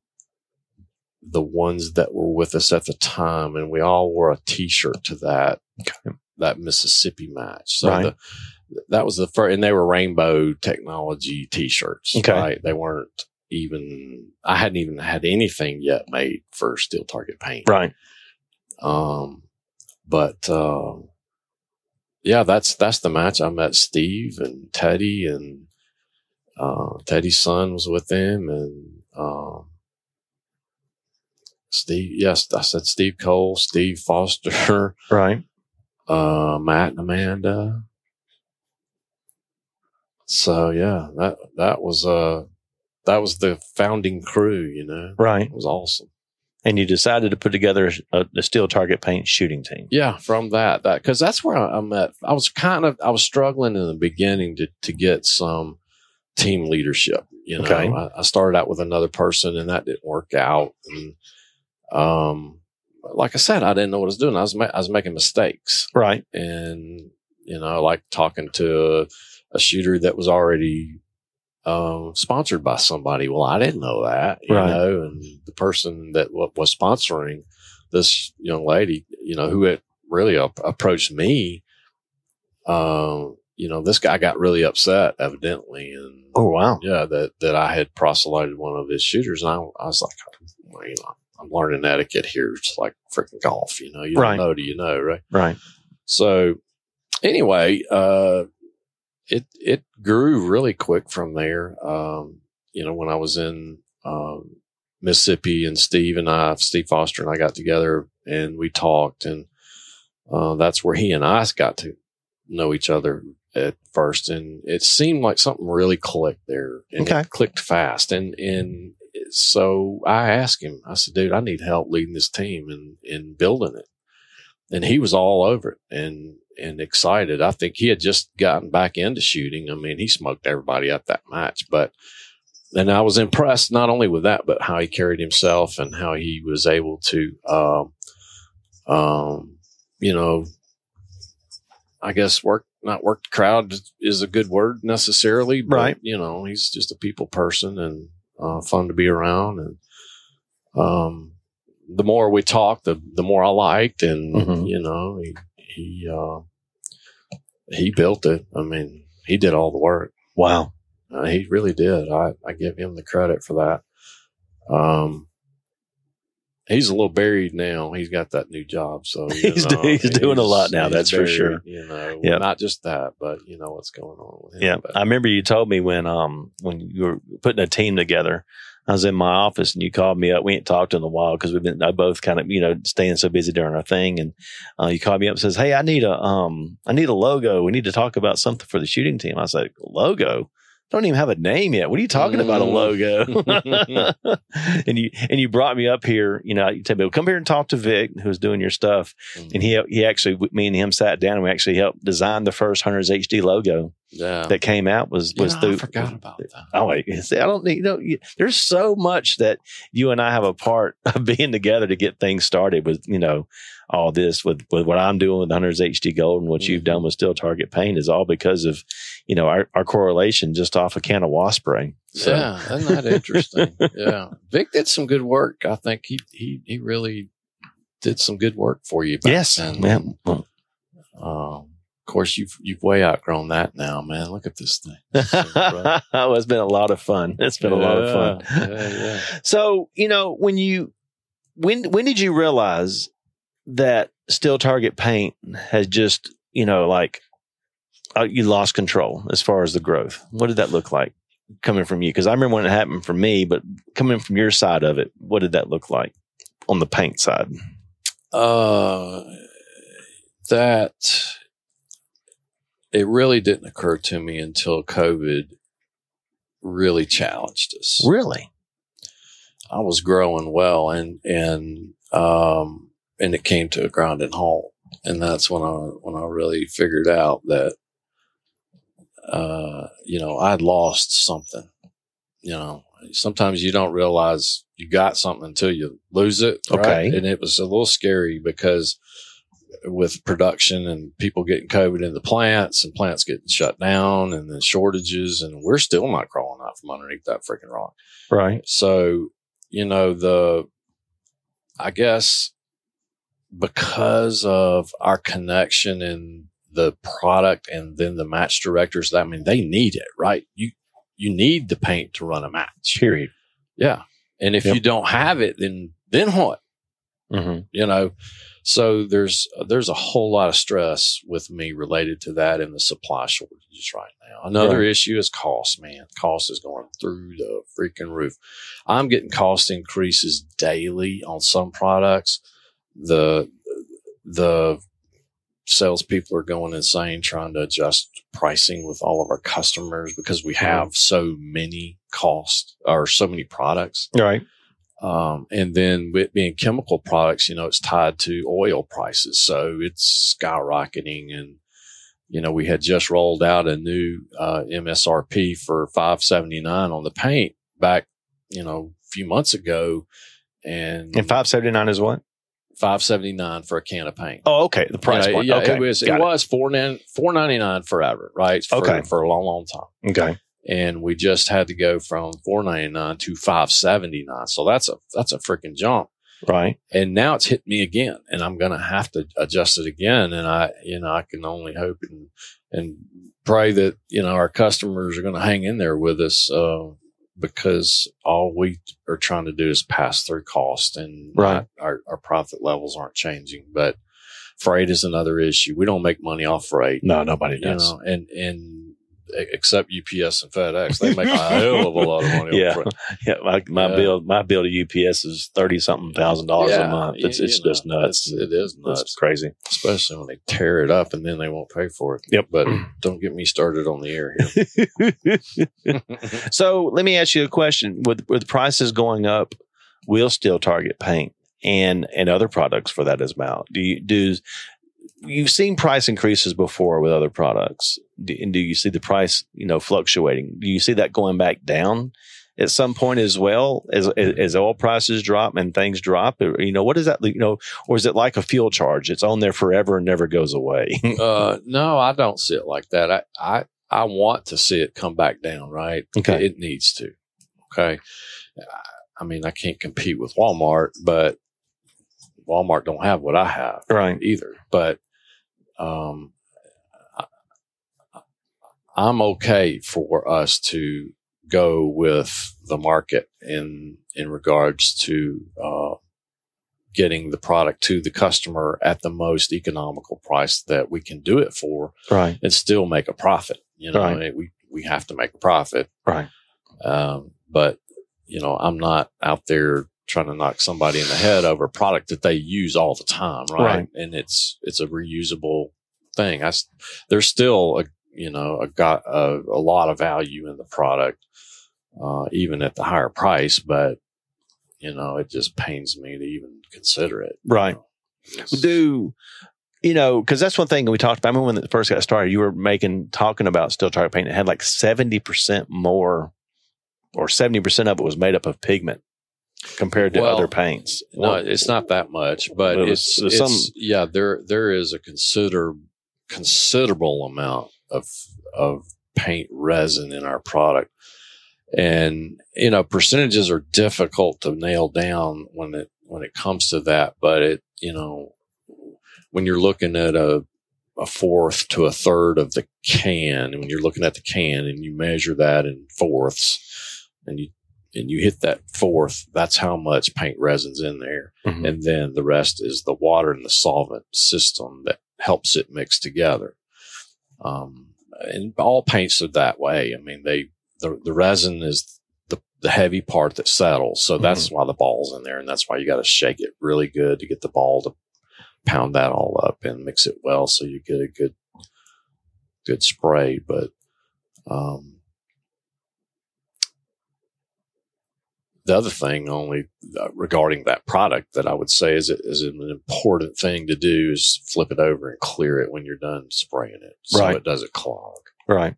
the ones that were with us at the time and we all wore a t-shirt to that Okay. that Mississippi match. So Right. the, that was the first and they were rainbow technology t-shirts, Okay. right? They weren't even I hadn't even had anything yet made for steel target paint. right Um, but uh, yeah, that's that's the match. I met Steve and Teddy, and uh, Teddy's son was with him, and um, Steve. Yes, I said Steve Cole, Steve Foster, right uh, Matt and Amanda. So yeah, that that was uh that was the founding crew. You know, right it was awesome. and you decided to put together a, a steel target paint shooting team Yeah, from that, that because that's where I, I'm at. I was kind of I was struggling in the beginning to to get some team leadership. You know, Okay. I, I started out with another person, and that didn't work out. And um, like I said, I didn't know what I was doing. I was ma- I was making mistakes, right and you know, like talking to a, a shooter that was already um, sponsored by somebody. Well, I didn't know that, you Right. know, and the person that w- was sponsoring this young lady, you know, who had really ap- approached me, um, you know, this guy got really upset, evidently, and oh wow yeah, that that I had proselyted one of his shooters, and I, I was like, well, you know, I'm learning etiquette here. It's like freaking golf, you know. You don't know, do you know, right? right So anyway, uh, it it grew really quick from there. Um, you know, when I was in um, Mississippi, and Steve and I, Steve Foster and I got together, and we talked, and uh, that's where he and I got to know each other at first, and it seemed like something really clicked there, and Okay. it clicked fast, and and so I asked him, I said, dude, I need help leading this team and and building it and he was all over it and and excited. I think he had just gotten back into shooting. I mean, he smoked everybody up that match, but and I was impressed not only with that, but how he carried himself and how he was able to, um, um, you know, I guess work not work the crowd is a good word necessarily, but, Right. You know, he's just a people person and uh, fun to be around, and um, the more we talked, the the more I liked, and Mhm. you know, he he uh, he built it. I mean, he did all the work. Wow. Uh, he really did. I, I give him the credit for that. Um, he's a little buried now. He's got that new job, so you He's know, do- he's doing a lot now, he's that's for sure. You know, Yep. not just that, but you know what's going on with him. Yeah, I remember you told me when um when you were putting a team together. I was in my office and you called me up. We ain't talked in a while because we've been I both kind of you know staying so busy during our thing. And uh, you called me up and says, "Hey, I need a um I need a logo. We need to talk about something for the shooting team." I said, "Logo." Don't even have a name yet. What are you talking about? A Mm. logo? and you and you brought me up here. You know, you told me, well, "Come here and talk to Vic, who's doing your stuff." And he he actually me and him sat down and we actually helped design the first Hunters HD logo yeah, that came out was was know, through. I forgot about that. Oh wait, see, I don't need. You know, you, there's so much that you and I have a part of being together to get things started with. You know, all this with with what I'm doing with Hunters HD Gold and what you've Mhm. done with Steel Target Paint is all because of you know our, our correlation just off a can of wasp spray. So, Yeah, isn't that interesting? yeah, Vic did some good work. I think he he he really did some good work for you. back yes, then. yeah. Well, Um, of course, you've you've way outgrown that now, man. Look at this thing. Yeah, well, it's been a lot of fun. It's been a lot of fun. Yeah, yeah. So, you know, when you when when did you realize that Steel Target Paint has just, you know, like uh, you lost control as far as the growth? What did that look like coming from you? Because I remember when it happened for me, but coming from your side of it, what did that look like on the paint side? Uh, that it really didn't occur to me until COVID really challenged us. Really? I was growing well, and and um, and it came to a grinding halt, and that's when I when I really figured out that uh, you know I'd lost something. You know, sometimes you don't realize you got something until you lose it. right? Okay. and it was a little scary because with production and people getting COVID in the plants and plants getting shut down and then shortages, and we're still not crawling out from underneath that freaking rock. Right. So, you know, the, I guess because of our connection and the product and then the match directors, I mean, they need it, right? You, you need the paint to run a match. Period. Yeah. And if Yep. you don't have it, then, then what? Mm-hmm. You know, so there's, there's a whole lot of stress with me related to that and the supply shortages right now. Another issue is cost, man. Cost is going through the freaking roof. I'm getting cost increases daily on some products. The, the salespeople are going insane trying to adjust pricing with all of our customers because we have so many costs or so many products. Right. Um, and then with being chemical products, you know, it's tied to oil prices. So it's skyrocketing. And, you know, we had just rolled out a new, uh, MSRP for 579 on the paint back, you know, a few months ago. And, And five seventy nine is what? 579 for a can of paint. Oh, okay. The price yeah, point. yeah, okay. it was, Got it was four four ninety nine forever, right? For, Okay. For a long, long time. Okay. and we just had to go from 499 to 579 so that's a that's a freaking jump Right. and now it's hit me again and i'm gonna have to adjust it again and i you know i can only hope and and pray that you know our customers are gonna hang in there with us uh, because all we are trying to do is pass through cost and Right. our, our profit levels aren't changing but freight is another issue we don't make money off freight No, nobody you does. know, and and except UPS and FedEx, they make a hell of a lot of money. Yeah. on freight. Yeah, my, my Yeah. bill my bill to UPS is thirty something thousand dollars a Yeah, month. you- It's you it's know, just nuts. it's- It is It's nuts, crazy. especially when they tear it up and then they won't pay for it. Yep. But don't get me started on the air here. so let me ask you a question: with with prices going up, will steel target paint and and other products for that as well? Do you do you've seen price increases before with other products? Do, and do you see the price you know fluctuating? Do you see that going back down at some point as well as as oil prices drop and things drop? You know, what is that? You know, or is it like a fuel charge? It's on there forever and never goes away. uh, no, I don't see it like that. I, I I want to see it come back down. Right? Okay. It needs to. Okay. I mean, I can't compete with Walmart, but Walmart don't have what I have right. either. But um, I, I'm okay for us to go with the market in in regards to uh, getting the product to the customer at the most economical price that we can do it for, right, and still make a profit. You know, Right. I mean, we we have to make a profit, right, um, but you know, I'm not out there trying to knock somebody in the head over a product that they use all the time, right? Right. And it's it's a reusable thing. I there's still a you know a got a, a lot of value in the product, uh, even at the higher price. But you know, it just pains me to even consider it. you Right. know. Do you know because that's one thing we talked about I remember when it first got started you were making talking about steel target paint it had like 70% more or 70% of it was made up of pigment compared to Well, other paints No, it's not that much, but was- it's, it's some- yeah, there there is a consider considerable amount of of paint resin in our product. And you know, percentages are difficult to nail down when it when it comes to that, but it you know, when you're looking at a a fourth to a third of the can, and when you're looking at the can and you measure that in fourths and you and you hit that fourth, that's how much paint resin's in there. Mhm. And then the rest is the water and the solvent system that helps it mix together. Um, and all paints are that way. I mean, they, the, the resin is the, the heavy part that settles. So that's why the ball's in there. And that's why you got to shake it really good to get the ball to pound that all up and mix it well. So you get a good, good spray. But, um, the other thing only uh, regarding that product that I would say is, is an important thing to do is flip it over and clear it when you're done spraying it so Right. it doesn't clog. right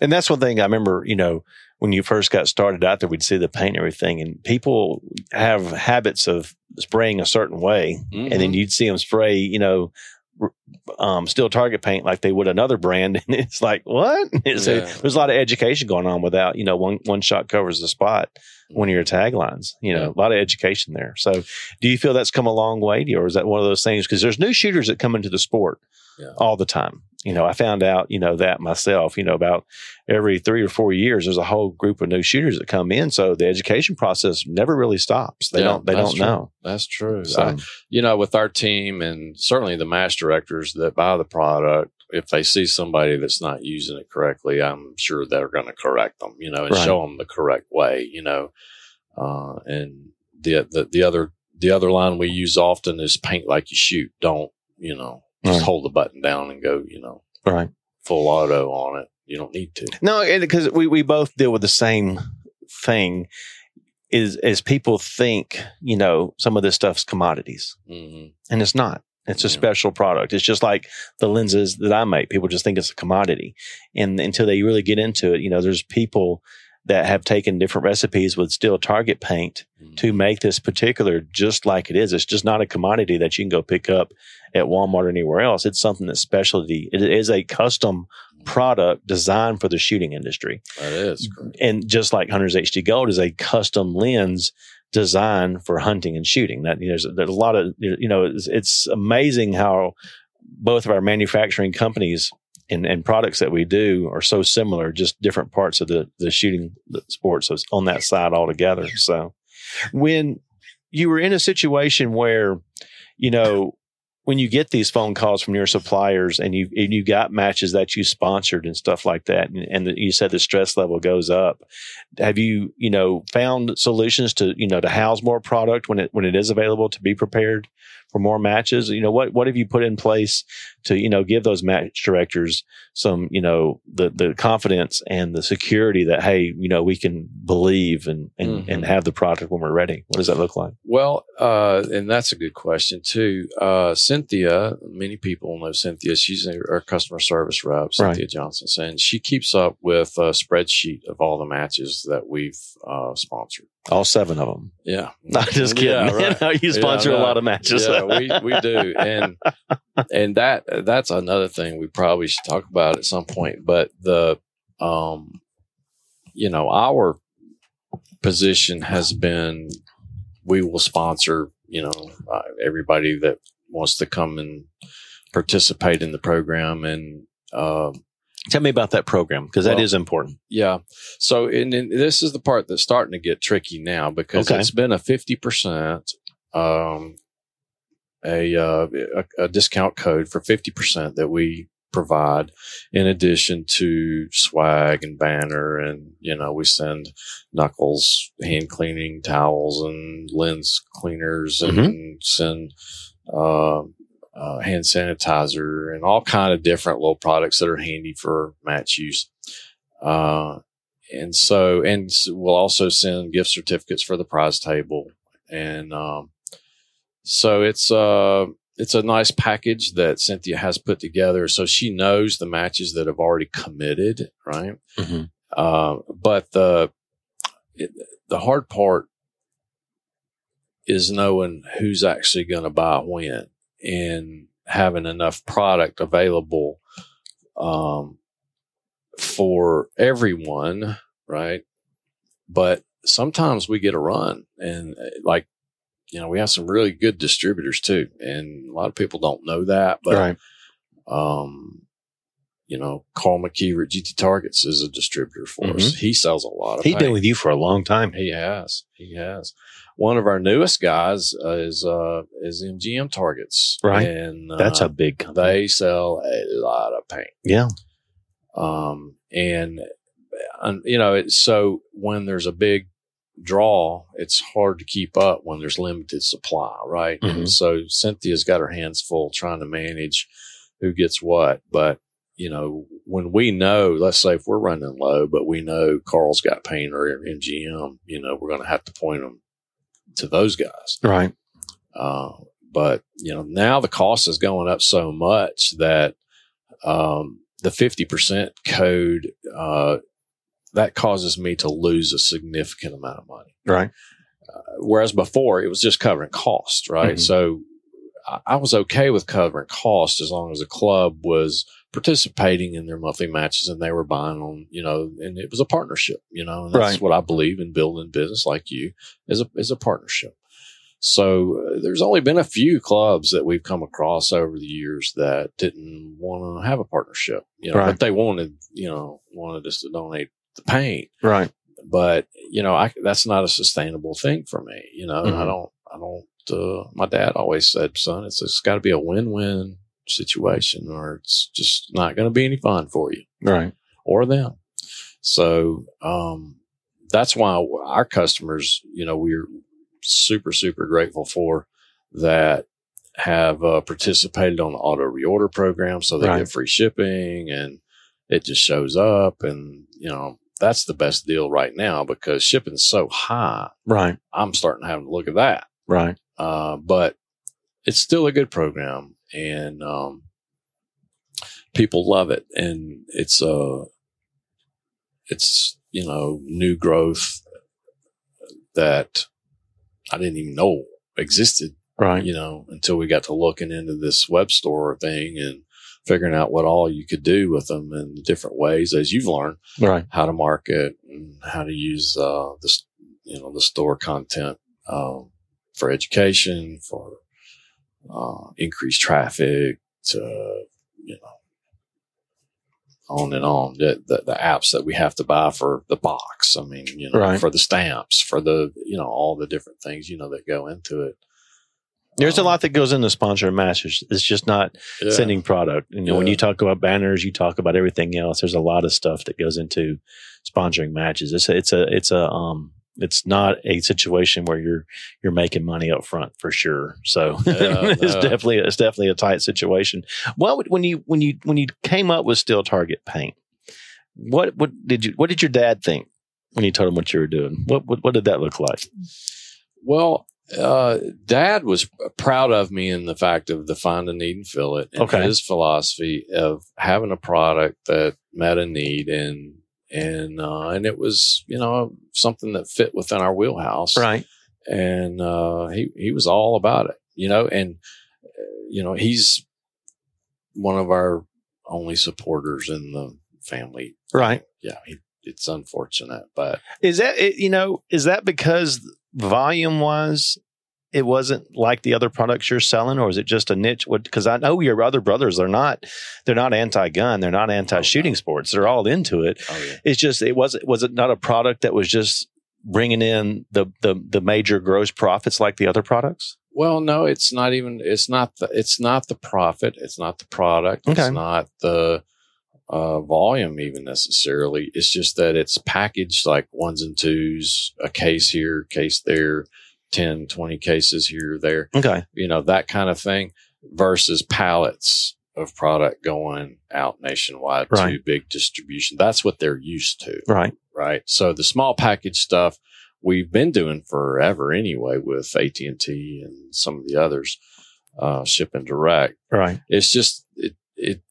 and that's one thing i remember you know when you first got started out there we'd see the paint and everything and people have habits of spraying a certain way and then you'd see them spray, you know, um, steel target paint like they would another brand, and it's like what? It's a- Yeah. there's a lot of education going on without, you know, one one shot covers the spot. One of your taglines, you know, Yeah. a lot of education there. So, do you feel that's come a long way, or is that one of those things? Because there's new shooters that come into the sport Yeah. all the time. You know, I found out, you know, that myself. You know, about every three or four years, there's a whole group of new shooters that come in. So the education process never really stops. They Yeah, don't. They don't true. know. That's true. So, I- you know, with our team and certainly the match directors that buy the product, if they see somebody that's not using it correctly, I'm sure they're going to correct them, you know, and Right. show them the correct way, you know. Uh, and the, the, the other, the other line we use often is paint like you shoot. Don't, you know, just Right. hold the button down and go, you know, right. full auto on it. You don't need to. No, because we, we both deal with the same thing. Is as people think, you know, some of this stuff's commodities, hmm and it's not. It's a Yeah. special product. It's just like the lenses that I make. People just think it's a commodity, and until they really get into it, you know, there's people that have taken different recipes with steel target paint mm-hmm. to make this particular just like it is. It's just not a commodity that you can go pick up at Walmart or anywhere else. It's something that's specialty. It is a custom product designed for the shooting industry. That is correct. And just like Hunter's HD Gold is a custom lens designed for hunting and shooting. That you know, there's, there's a lot of you know, it's, it's amazing how both of our manufacturing companies and, and products that we do are so similar, just different parts of the the shooting sport. So it's on that side altogether. So when you were in a situation where, you know, when you get these phone calls from your suppliers and you and you got matches that you sponsored and stuff like that, and, and you said the stress level goes up, have you you know found solutions to you know to house more product when it when it is available to be prepared for more matches? You know, what what have you put in place to you know give those match directors some you know the the confidence and the security that hey you know we can believe and and, Mhm. and have the product when we're ready. What does that look like? Well, uh, and that's a good question too. Uh, Cynthia, many people know Cynthia. She's our customer service rep, Cynthia Johnson, and she keeps up with a spreadsheet of all the matches that we've uh, sponsored. All seven of them. Yeah, Not just kidding. Yeah, right. you sponsor Yeah, a lot of matches. Yeah, we, we do. And and that that's another thing we probably should talk about at some point. But the um you know, our position has been we will sponsor, you know, uh, everybody that wants to come and participate in the program and um Tell me about that program because that Well, is important. yeah. So, and, and this is the part that's starting to get tricky now because Okay. it's been a 50%, um, a, uh, a, a discount code for 50% that we provide in addition to swag and banner. And, you know, we send knuckles, hand cleaning towels and lens cleaners and send, um, uh, hand sanitizer and all kind of different little products that are handy for match use. Uh, and so, and we'll also send gift certificates for the prize table. And, um, so it's, uh, it's a nice package that Cynthia has put together. So she knows the matches that have already committed, right? Mhm. Uh, but the, it, the hard part is knowing who's actually going to buy when and having enough product available um, for everyone, right? But sometimes we get a run, and uh, like you know, we have some really good distributors too, and a lot of people don't know that. But right. um, you know, Carl McKeever at GT Targets is a distributor for us. He sells a lot of. He's been with you for a long time. He has. He has. One of our newest guys uh, is uh, is MGM Targets, Right. And uh, That's a big company. they sell a lot of paint. yeah. Um, and um, you know, it, so when there's a big draw, it's hard to keep up when there's limited supply, right? Mhm. And so Cynthia's got her hands full trying to manage who gets what, but you know, when we know, let's say if we're running low, but we know Carl's got paint or MGM, you know, we're going to have to point them to those guys. Right. Uh, but you know, now the cost is going up so much that um, the fifty percent code uh, that causes me to lose a significant amount of money. Right. Whereas before it was just covering cost, right? Mhm. So I, I was okay with covering cost as long as the club was participating in their monthly matches and they were buying on, you know, and it was a partnership, you know, and that's Right. what I believe in building business like you is a, is a partnership. So uh, there's only been a few clubs that we've come across over the years that didn't want to have a partnership, you know, Right. but they wanted, you know, wanted us to donate the paint Right. but you know, I, that's not a sustainable thing for me. You know, Mhm. I don't, I don't, uh, my dad always said, son, it's, it's got to be a win-win situation or it's just not going to be any fun for you Right. or them. So, um, that's why our customers, you know, we're super, super grateful for that have uh, participated on the auto reorder program. So they Right. get free shipping and it just shows up. And, you know, that's the best deal right now because shipping's so high. Right. I'm starting to have to look at that. Right. Uh, but it's still a good program and, um, people love it. And it's, uh, it's, you know, new growth that I didn't even know existed, Right. you know, until we got to looking into this web store thing and figuring out what all you could do with them in different ways as you've learned Right. how to market and how to use uh, this, you know, the store content um, for education, for uh, increased traffic, to you know, on and on. The, the the apps that we have to buy for the box. I mean, you know, Right. for the stamps, for the you know all the different things you know that go into it. There's a Um, lot that goes into sponsoring matches. It's just not yeah. sending product. You know, when you talk about banners, you talk about everything else. There's a lot of stuff that goes into sponsoring matches. It's a, it's a, it's a, um, it's not a situation where you're you're making money up front for sure. So Yeah, it's no. definitely it's definitely a tight situation. What would, when you when you when you came up with Steel Target paint, what what did you what did your dad think when you told him what you were doing? What what, what did that look like? Well, uh, Dad was proud of me in the fact of the find a need and fill it, and Okay. his philosophy of having a product that met a need and and uh, and it was you know something that fit within our wheelhouse, Right. and uh, he he was all about it, you know, and uh, you know he's one of our only supporters in the family. Right. Yeah, he, it's unfortunate, but Is that you know? Is that because volume wise, it wasn't like the other products you're selling, or is it just a niche? Because I know your other brothers are not. They're not anti-gun. They're not anti-shooting sports. They're all into it. oh yeah. It's just it wasn't. Was it not a product that was just bringing in the the the major gross profits like the other products? Well, no, it's not even. It's not the. It's not the profit. It's not the product. Okay. It's not the uh, volume even necessarily. It's just that it's packaged like ones and twos, a case here, case there, 10, 20 cases here, or there. Okay. You know that kind of thing versus pallets of product going out nationwide to big distribution. That's what they're used to Right. right? So the small package stuff we've been doing forever anyway with AT and T and some of the others, uh, shipping direct. Right. It's just it it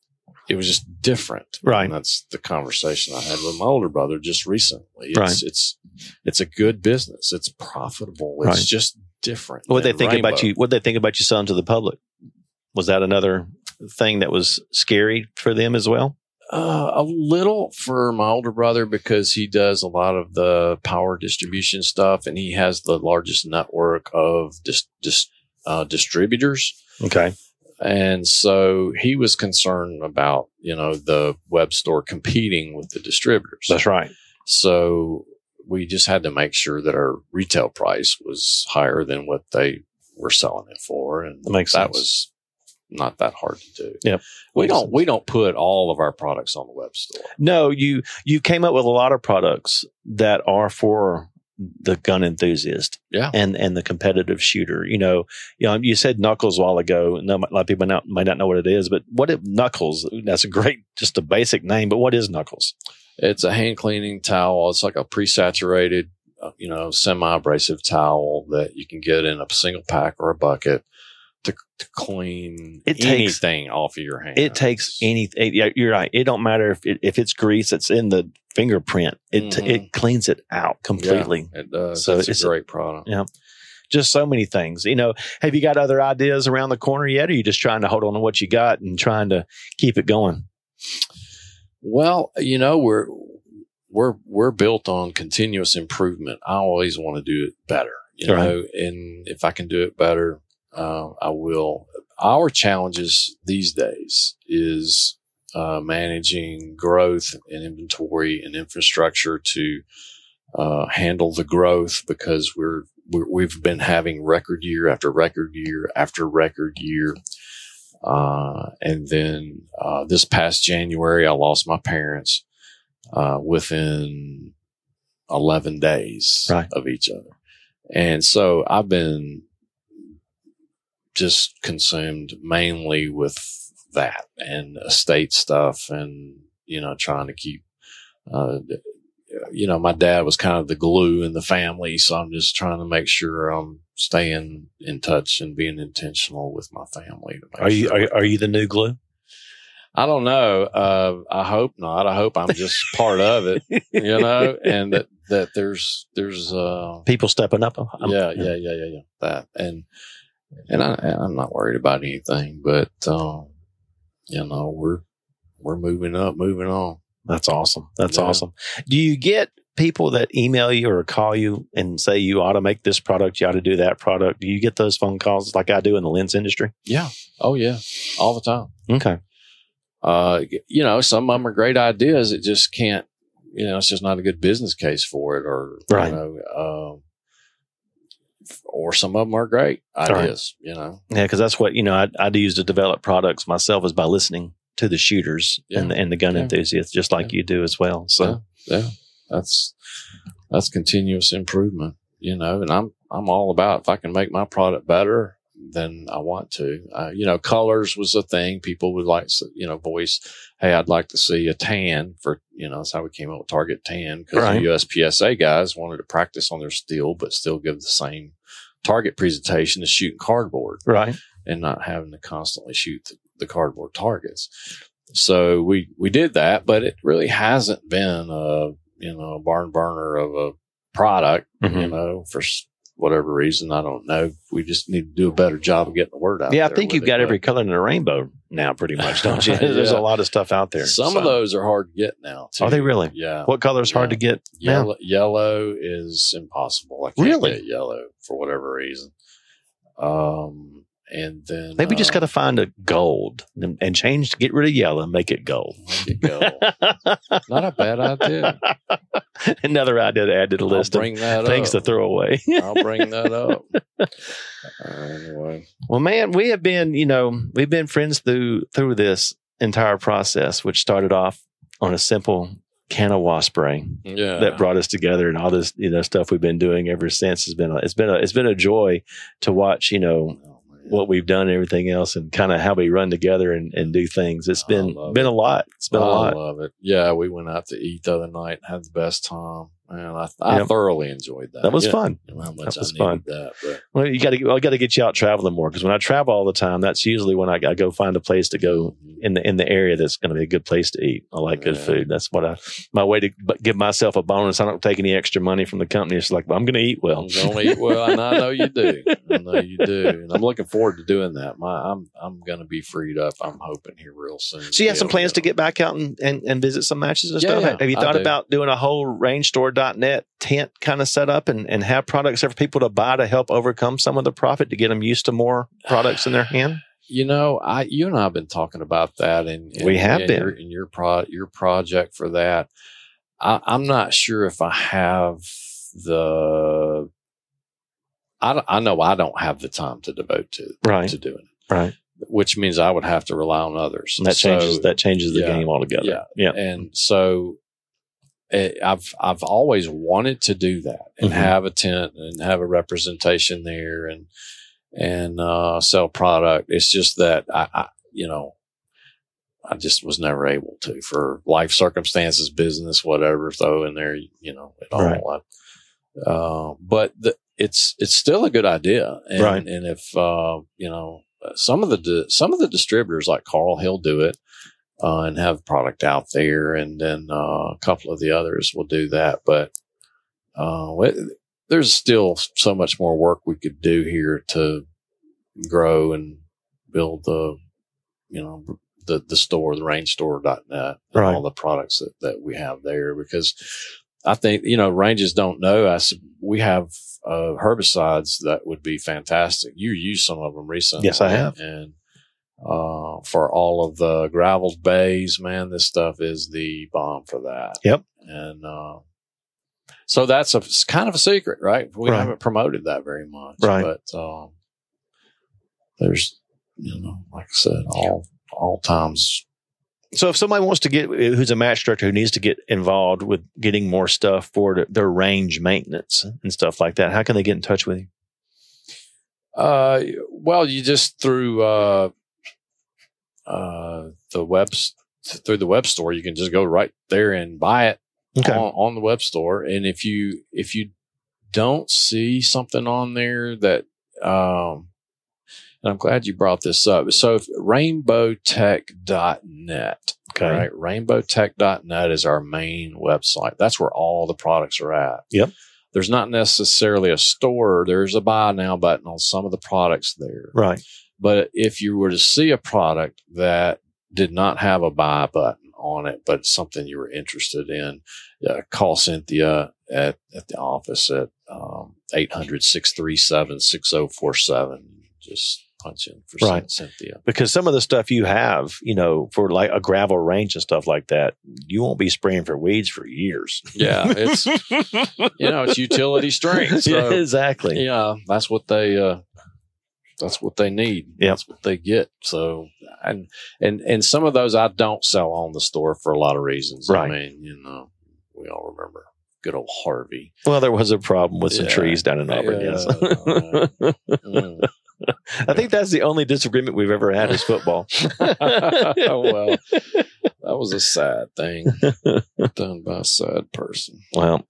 it was just different, Right. And that's the conversation I had with my older brother just recently. It's Right. it's it's a good business. It's profitable. It's Right. just different. What they think about you? What they think about you selling to the public? Was that another thing that was scary for them as well? Uh, a little for my older brother because he does a lot of the power distribution stuff, and he has the largest network of dis- dis- uh, distributors. Okay. And so he was concerned about, you know, the web store competing with the distributors. That's right. So we just had to make sure that our retail price was higher than what they were selling it for. And That makes that sense. was not that hard to do. Yep. We don't sense. we don't put all of our products on the web store. No, you you came up with a lot of products that are for the gun enthusiast Yeah. and and the competitive shooter. You know, you know, you said Knuckles a while ago. and A lot of people not, might not know what it is, but what if Knuckles? That's a great, just a basic name. But what is Knuckles? It's a hand cleaning towel. It's like a pre-saturated, uh, you know, semi-abrasive towel that you can get in a single pack or a bucket to, to clean It takes- anything off of your hand. It takes anything. Yeah, you're right. It don't matter if it, if it's grease that's in the fingerprint. It Mhm. it cleans it out completely. It does. So it's, it's- a great product. Yeah. Just so many things. You know, have you got other ideas around the corner yet? Or are you just trying to hold on to what you got and trying to keep it going? Well, you know, we're we're we're built on continuous improvement. I always want to do it better, you Right. know, and if I can do it better, uh, I will. Our challenges these days is uh, managing growth and inventory and infrastructure to uh, handle the growth because we're, we're we've been having record year after record year after record year. Uh, and then uh, this past January, I lost my parents uh, within 11 days Right. of each other. And so I've been just consumed mainly with that and estate stuff and, you know, trying to keep, uh, you know, my dad was kind of the glue in the family. So I'm just trying to make sure I'm staying in touch and being intentional with my family. Are you sure- are, are you the new glue? I don't know. Uh, I hope not. I hope I'm just part of it, you know, and that, that there's, there's, uh, People stepping up. I'm- yeah, yeah, yeah, yeah, yeah, that. And, and I, I'm not worried about anything, but, um, you know, we're, we're moving up, moving on. That's awesome. That's Yeah. awesome. Do you get people that email you or call you and say you ought to make this product, you ought to do that product? Do you get those phone calls like I do in the lens industry? Yeah. Oh yeah. All the time. Okay. Uh, you know, some of them are great ideas. It just can't, you know, it's just not a good business case for it or, Right. you know, um, or some of them are great right. ideas, you know. Yeah, because that's what you know. I, I use to develop products myself is by listening to the shooters and Yeah. and the gun Yeah. enthusiasts, just like you do as well. So Yeah. That's that's continuous improvement, you know, and I'm, I'm all about if I can make my product better, than I want to. Uh, you know, colors was a thing. People would like, you know, voice, hey, I'd like to see a tan for, you know, that's how we came up with Target Tan because Right. the USPSA guys wanted to practice on their steel, but still give the same target presentation is shooting cardboard Right. and not having to constantly shoot the, the cardboard targets. So we we did that, but it really hasn't been a you know a barn burner of a product. You Mhm. know, for whatever reason, I don't know. We just need to do a better job of getting the word out. Yeah, I think you've it, got every color in the rainbow now, pretty much, don't you? There's Yeah. a lot of stuff out there. Some so. of those are hard to get now. Too. Are they really? Yeah. What color is hard to get now? Yellow, yellow is impossible. I can't Really? get yellow for whatever reason. Um, and then Maybe just uh, got to find a gold and, and change, get rid of yellow, and make it gold. make it go. Not a bad idea. Another idea to add to the I'll list of bring that things to throw away. I'll bring that up. Uh, anyway, well, man, we have been, you know, we've been friends through through this entire process, which started off on a simple can of wasp spray yeah, that brought us together, and all this, you know, stuff we've been doing ever since has been. A, it's been a it's been a joy to watch, you know, Oh, what we've done and everything else, and kind of how we run together and, and do things. It's I been been a lot. It's been a I lot. I love it. Yeah, we went out to eat the other night, had the best time, and I, I Yep. thoroughly enjoyed that. That was Yeah, fun. I how much That was I fun. that, but Well, you got to I got to get you out traveling more because when I travel all the time, that's usually when I, I go find a place to go mm-hmm. in the in the area that's going to be a good place to eat. I like good food. That's what I my way to give myself a bonus. I don't take any extra money from the company. It's like well, I'm going to eat well. I'm gonna eat well, and I know you do. I know you do, and I'm looking forward to doing that. My, I'm I'm going to be freed up. I'm hoping here real soon. So you have some plans to get back out and, and, and visit some matches and Yeah, stuff. yeah, have you thought do. about doing a whole rangestore.net tent kind of setup and, and have products there for people to buy to help overcome some of the profit to get them used to more products in their hand? You know, I you and I have been talking about that, and, and We have and been. your, and your pro your project for that. I, I'm not sure if I have the. I, I know I don't have the time to devote to Right. to doing it, Right. which means I would have to rely on others. And that changes that changes the yeah, game altogether. yeah. Yeah. and mm. so eh, I've I've always wanted to do that and Mhm. have a tent and have a representation there and and uh, sell product. It's just that I, I you know I just was never able to for life circumstances, business, whatever. Throw in there, you know, it all. I- Uh, but the, it's it's still a good idea, and, Right. And if uh, you know some of the di- some of the distributors like Carl, he'll do it uh, and have product out there, and then uh, a couple of the others will do that. But uh, it, there's still so much more work we could do here to grow and build the, you know, the the store, the rangestore.net, and Right. all the products that, that we have there. Because I think you know, ranges don't know. I s- we have uh, herbicides that would be fantastic. You used some of them recently. Yes, I have. and uh, for all of the gravel bays, man, this stuff is the bomb for that. Yep. And uh, so that's a kind of a secret, right? We Right. haven't promoted that very much, Right. But um, there's, you know, like I said, all all times. So if somebody wants to get, who's a match director who needs to get involved with getting more stuff for their range maintenance and stuff like that, how can they get in touch with you? Uh, well, you just through uh, uh, the web through the web store, you can just go right there and buy it Okay. on, on the web store. And if you if you don't see something on there that um and I'm glad you brought this up. So if rainbowtech.net, Okay. right? Rainbowtech.net is our main website. That's where all the products are at. Yep. There's not necessarily a store. There's a buy now button on some of the products there. Right. But if you were to see a product that did not have a buy button on it, but something you were interested in, uh, call Cynthia at, at the office at um, 800 637 6047. Just punch in for Right. Cynthia. Because some of the stuff you have, you know, for like a gravel range and stuff like that, you won't be spraying for weeds for years. Yeah, it's you know it's utility strength. So yeah, exactly. yeah, that's what they uh, that's what they need. Yep. That's what they get. So and and and some of those I don't sell on the store for a lot of reasons. Right. I mean, you know, we all remember good old Harvey. Well, there was a problem with some Yeah. trees down in Auburn. Yeah. Yes. Mm. I think that's the only disagreement we've ever had is football. well, that was a sad thing done by a sad person. well,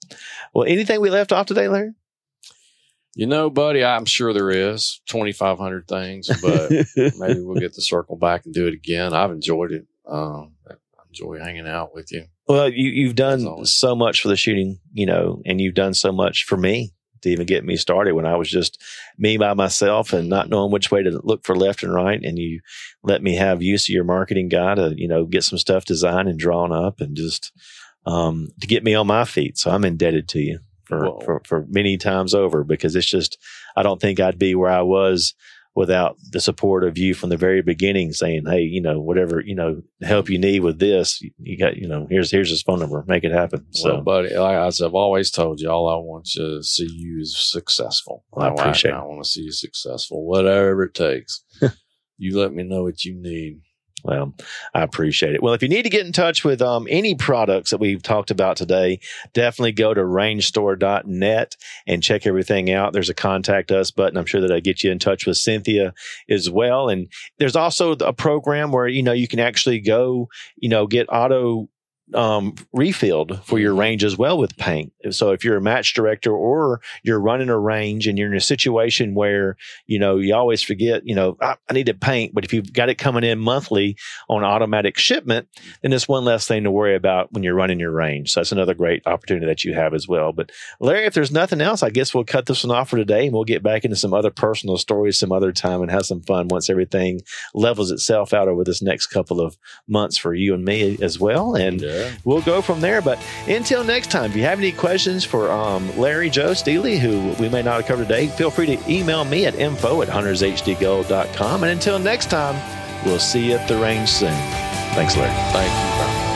well, anything we left off today, Larry? You know, buddy, I'm sure there is 2,500 things, but maybe we'll get the circle back and do it again. I've enjoyed it. Um, I enjoy hanging out with you. Well, you, you've done so much for the shooting, you know, and you've done so much for me to even get me started when I was just me by myself and not knowing which way to look for left and right. And you let me have use of your marketing guy to, you know, get some stuff designed and drawn up and just um, to get me on my feet. So I'm indebted to you for, for, for many times over because it's just, I don't think I'd be where I was without the support of you from the very beginning saying, Hey, you know, whatever, you know, help you need with this, you got, you know, here's, here's his phone number, make it happen. So well, buddy, like I've always told you, all I want to see you is successful. I appreciate I, want to see you successful, whatever it takes. you let me know what you need. Well, I appreciate it. Well, if you need to get in touch with um, any products that we've talked about today, definitely go to rangestore.net and check everything out. There's a contact us button. I'm sure that I get you in touch with Cynthia as well. And there's also a program where, you know, you can actually go, you know, get auto um, refilled for your range as well with paint. So if you're a match director or you're running a range and you're in a situation where, you know, you always forget, you know, I, I need to paint, but if you've got it coming in monthly on automatic shipment, then it's one less thing to worry about when you're running your range. So that's another great opportunity that you have as well. But Larry, if there's nothing else, I guess we'll cut this one off for today and we'll get back into some other personal stories some other time and have some fun once everything levels itself out over this next couple of months for you and me as well. And We'll go from there. But until next time, if you have any questions for um, Larry Joe Steely, who we may not have covered today, feel free to email me at info at huntershdgold.com. And until next time, we'll see you at the range soon. Thanks, Larry. Thank you.